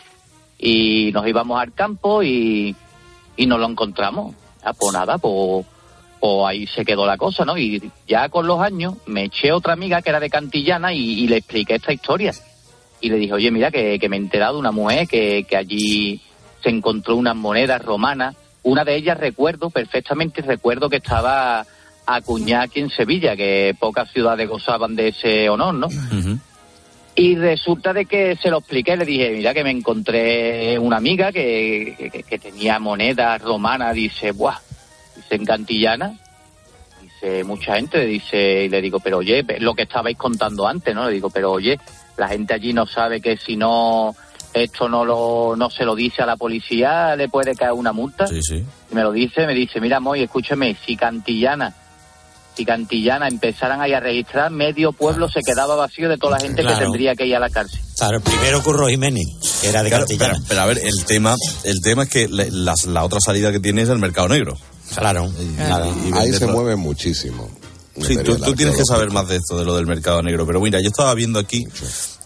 y nos íbamos al campo y, y nos lo encontramos. Ah, pues nada, pues, pues ahí se quedó la cosa, ¿no? Y ya con los años me eché otra amiga que era de Cantillana y, y le expliqué esta historia. Y le dije, oye, mira, que, que me he enterado de una mujer que, que allí se encontró unas monedas romanas. Una de ellas recuerdo perfectamente, recuerdo que estaba acuñada aquí en Sevilla, que pocas ciudades gozaban de ese honor, ¿no? Y resulta de que se lo expliqué, le dije, mira que me encontré una amiga que, que, que tenía monedas romanas, dice, buah, dice en Cantillana, dice mucha gente, dice, y le digo, pero oye, lo que estabais contando antes, ¿no? Le digo, pero oye, la gente allí no sabe que si no esto no lo no se lo dice a la policía, le puede caer una multa. Sí, sí. Y me lo dice, me dice, mira, Moy, escúcheme, si Cantillana, si Cantillana empezaran ahí a registrar, medio pueblo se quedaba vacío de toda la gente Claro. que tendría que ir a la cárcel. Claro, el primero Curro Jiménez, que era de Claro, Cantillana. pero, pero a ver, el tema, el tema es que le- las- la otra salida que tiene es el mercado negro. Claro, Ahí se mueve muchísimo. Sí, tú, tú tienes que saber más de esto, de lo del mercado negro. Pero mira, yo estaba viendo aquí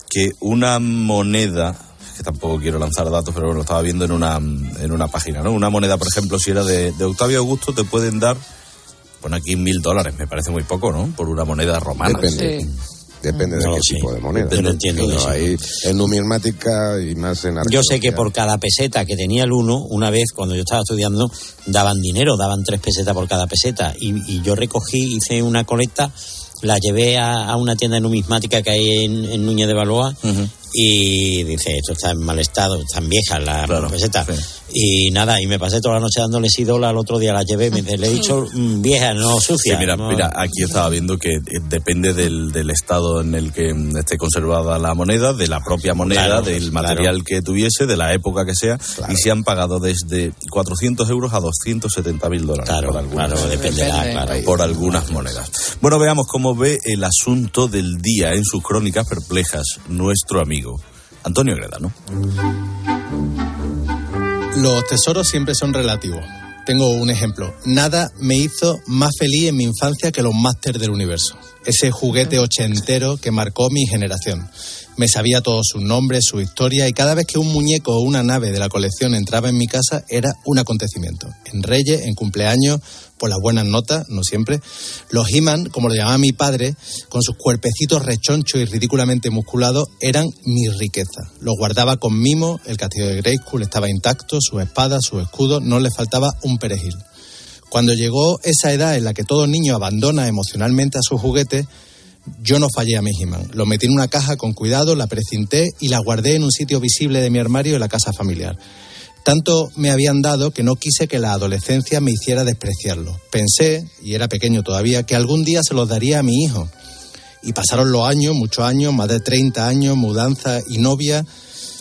que una moneda, que tampoco quiero lanzar datos, pero bueno, lo estaba viendo en una, en una página, ¿no? Una moneda, por ejemplo, si era de, de Octavio Augusto, te pueden dar, pone aquí mil dólares, me parece muy poco, ¿no? Por una moneda romana. Depende. Depende de No qué tipo de moneda. Yo no entiendo Pero ahí, en numismática y más en Yo sé que por cada peseta que tenía el uno, una vez cuando yo estaba estudiando, daban dinero, daban tres pesetas por cada peseta. Y, y yo recogí, hice una colecta, la llevé a, a una tienda de numismática que hay en, en Núñez de Balboa y dice, esto está en mal estado, están viejas las pesetas. Y nada, y me pasé toda la noche dándole sídola, al otro día la llevé, me dice, le he dicho [laughs] mm, vieja, no Sí, sucia. mira, no- mira, aquí estaba viendo que eh, depende del, del estado en el que mm, esté conservada la moneda, de la propia moneda, Claro, del claro. material que tuviese, de la época que sea, y se han pagado desde 400 euros a 270 mil dólares por algunas, claro, dependerá, Depende. claro. por algunas monedas. Bueno, veamos cómo ve el asunto del día en sus crónicas perplejas nuestro amigo Antonio Greda, ¿no? Los tesoros siempre son relativos. Tengo un ejemplo. Nada me hizo más feliz en mi infancia que los Masters del Universo. Ese juguete ochentero que marcó mi generación. Me sabía todos sus nombres, su historia y cada vez que un muñeco o una nave de la colección entraba en mi casa era un acontecimiento. En Reyes, en cumpleaños, por las buenas notas, no siempre. Los He-Man, como lo llamaba mi padre, con sus cuerpecitos rechonchos y ridículamente musculados, eran mi riqueza. Los guardaba con mimo, el castillo de Grayskull estaba intacto, sus espadas, sus escudos, no le faltaba un perejil. Cuando llegó esa edad en la que todo niño abandona emocionalmente a sus juguetes, yo no fallé a mi He-Man. Lo metí en una caja con cuidado, la precinté y la guardé en un sitio visible de mi armario en la casa familiar. Tanto me habían dado que no quise que la adolescencia me hiciera despreciarlo. Pensé, y era pequeño todavía, que algún día se los daría a mi hijo. Y pasaron los años, muchos años, más de 30 años, mudanza y novia,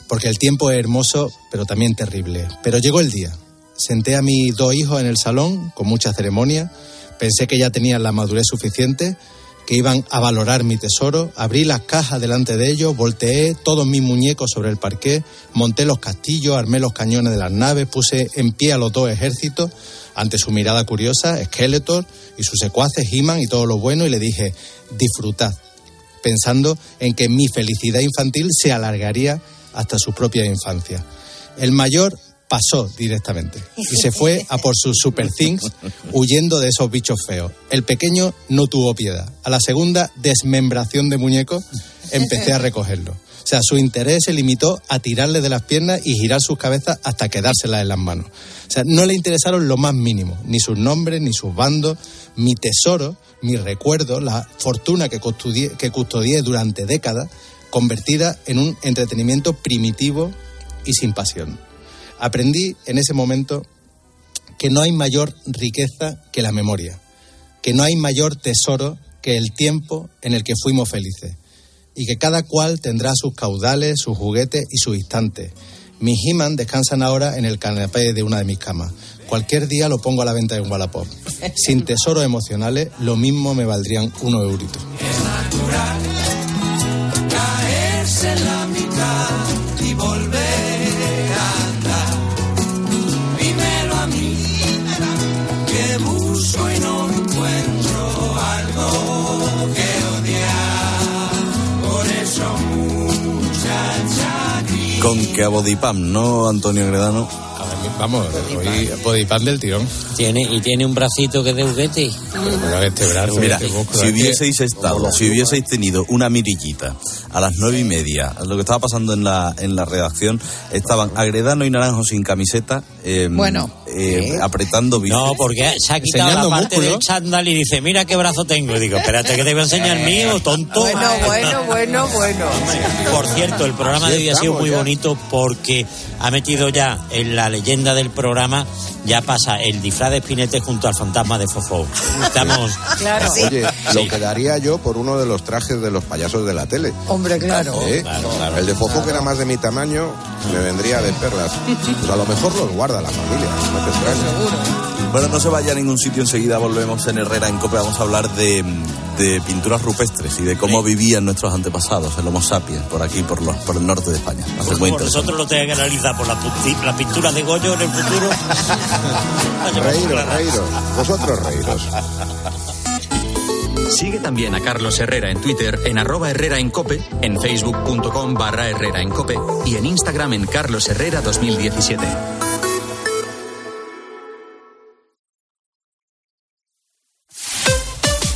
porque el tiempo es hermoso, pero también terrible. Pero llegó el día. Senté a mis dos hijos en el salón, con mucha ceremonia. Pensé que ya tenían la madurez suficiente, que iban a valorar mi tesoro. Abrí las cajas delante de ellos, volteé todos mis muñecos sobre el parqué, monté los castillos, armé los cañones de las naves, puse en pie a los dos ejércitos. Ante su mirada curiosa, Skeletor y sus secuaces, He-Man y todo lo bueno, y le dije, disfrutad pensando en que mi felicidad infantil se alargaría hasta su propia infancia. El mayor pasó directamente [laughs] y se fue a por sus super things [laughs] huyendo de esos bichos feos. El pequeño no tuvo piedad. A la segunda desmembración de muñecos empecé a recogerlo. O sea, su interés se limitó a tirarle de las piernas y girar sus cabezas hasta quedárselas en las manos. O sea, no le interesaron lo más mínimo, ni sus nombres, ni sus bandos, mi tesoro, mi recuerdo, la fortuna que custodié, que custodié durante décadas, convertida en un entretenimiento primitivo y sin pasión. Aprendí en ese momento que no hay mayor riqueza que la memoria, que no hay mayor tesoro que el tiempo en el que fuimos felices, y que cada cual tendrá sus caudales, sus juguetes y sus instantes. Mis He-Man descansan ahora en el canapé de una de mis camas. Cualquier día lo pongo a la venta en Wallapop. Sin tesoros emocionales, lo mismo me valdrían unos euritos. caerse en la mitad y volver Con que a Bodipam, ¿no, Antonio Gredano? Vamos, hoy Bodipam del tirón. Tiene, y tiene un bracito que es de juguete. Mira, si hubieseis estado, si hubieseis tenido una mirillita a las nueve y media, lo que estaba pasando en la, en la redacción, estaban Agredano y Naranjo sin camiseta, eh, Bueno. eh, apretando bíceps. No, porque se ha quitado la parte del chándal y dice, mira qué brazo tengo. Y digo, espérate que te voy a enseñar el mío, tonto. Bueno, bueno, bueno, bueno. Por cierto, el programa de hoy ha sido muy bonito porque ha metido ya en la leyenda del programa, ya pasa el disfraz de Spinete junto al fantasma de Fofo. Estamos... [laughs] Oye, lo que daría yo por uno de los trajes de los payasos de la tele. Hombre, claro. ¿Eh? El de Fofo, que era más de mi tamaño, me vendría de perlas. [laughs] Pues a lo mejor los guarda la familia, no te extrañes. Bueno, no se vaya a ningún sitio, enseguida volvemos en Herrera en Cope, vamos a hablar de, de pinturas rupestres y de cómo vivían nuestros antepasados, el Homo sapiens, por aquí, por, los, por el norte de España. Va a ser muy Por interesante. nosotros lo tengan que analizar por la, la pintura de Goyo en el futuro. [laughs] Reíros, reíros. Vosotros reíros. Sigue también a Carlos Herrera en Twitter en arroba Herrera en Cope, en facebook.com barra Herrera en Cope y en Instagram en Carlos Herrera 2017.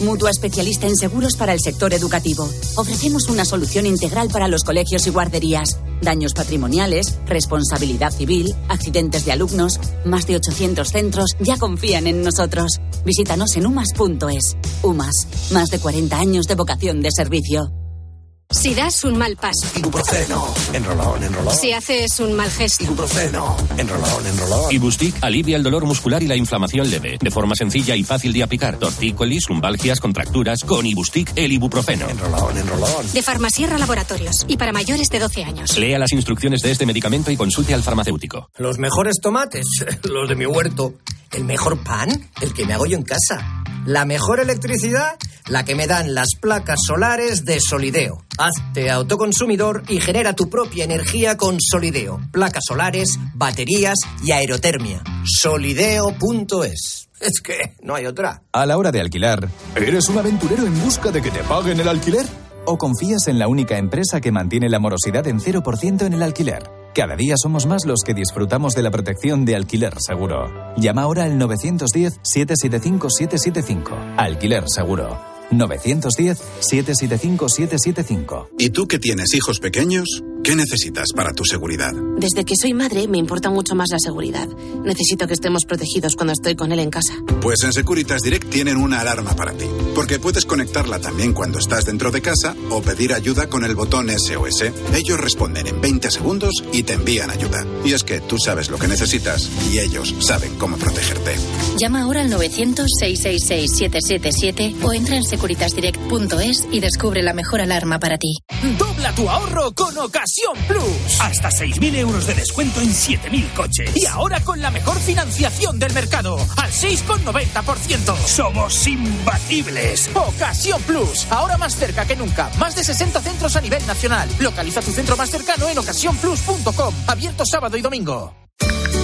mutua especialista en seguros para el sector educativo. Ofrecemos una solución integral para los colegios y guarderías. Daños patrimoniales, responsabilidad civil, accidentes de alumnos. Más de 800 centros ya confían en nosotros. Visítanos en umas.es. UMAS, más de 40 años de vocación de servicio. Si das un mal paso, Ibuprofeno. Enrolón, enrolón. si haces un mal gesto, Ibuprofeno. Enrolón, enrolón. Ibustic alivia el dolor muscular y la inflamación leve, de forma sencilla y fácil de aplicar. Tortícolis, lumbalgias, contracturas, con Ibustic el ibuprofeno. Enrolón, enrolón. de Farmasierra Laboratorios y para mayores de 12 años. Lea las instrucciones de este medicamento y consulte al farmacéutico. Los mejores tomates, [laughs] los de mi huerto. El mejor pan, el que me hago yo en casa. La mejor electricidad, la que me dan las placas solares de Solideo. Hazte autoconsumidor y genera tu propia energía con Solideo. Placas solares, baterías y aerotermia. Solideo.es. Es que no hay otra. A la hora de alquilar, ¿eres un aventurero en busca de que te paguen el alquiler? ¿O confías en la única empresa que mantiene la morosidad en 0% en el alquiler? Cada día somos más los que disfrutamos de la protección de alquiler seguro. Llama ahora al 910-775-775. Alquiler seguro. 910-775-775. ¿Y tú que tienes hijos pequeños? ¿Qué necesitas para tu seguridad? Desde que soy madre me importa mucho más la seguridad. Necesito que estemos protegidos cuando estoy con él en casa. Pues en Securitas Direct tienen una alarma para ti, porque puedes conectarla también cuando estás dentro de casa o pedir ayuda con el botón SOS. Ellos responden en 20 segundos y te envían ayuda. Y es que tú sabes lo que necesitas y ellos saben cómo protegerte. Llama ahora al 900-666-777 o entra en securitasdirect.es y descubre la mejor alarma para ti. Dobla tu ahorro con Ocasión Plus. Hasta 6.000 euros de descuento en 7.000 coches. Y ahora con la mejor financiación del mercado, al 6,90%. Somos imbatibles. Ocasión Plus. Ahora más cerca que nunca. Más de 60 centros a nivel nacional. Localiza tu centro más cercano en ocasiónplus.com. Abierto sábado y domingo.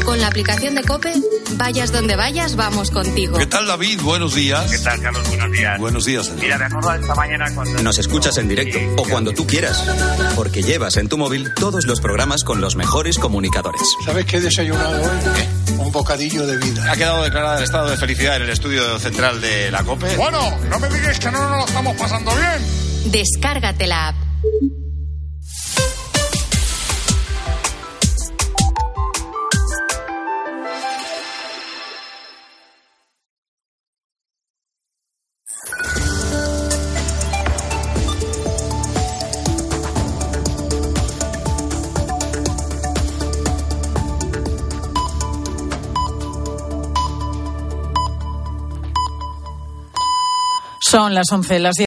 Con la aplicación de Cope, vayas donde vayas, vamos contigo. ¿Qué tal, David? Buenos días. ¿Qué tal, Carlos? Buenos días. Buenos días. Mira, me acuerdo esta mañana cuando... Nos escuchas en directo o cuando tú quieras, porque llevas en tu móvil todos los programas con los mejores comunicadores. ¿Sabes qué he desayunado hoy? Un bocadillo de vida. Ha quedado declarada el estado de felicidad en el estudio central de la COPE. Bueno, no me digáis que no nos lo estamos pasando bien. Descárgate la app. Son las 11, las 10.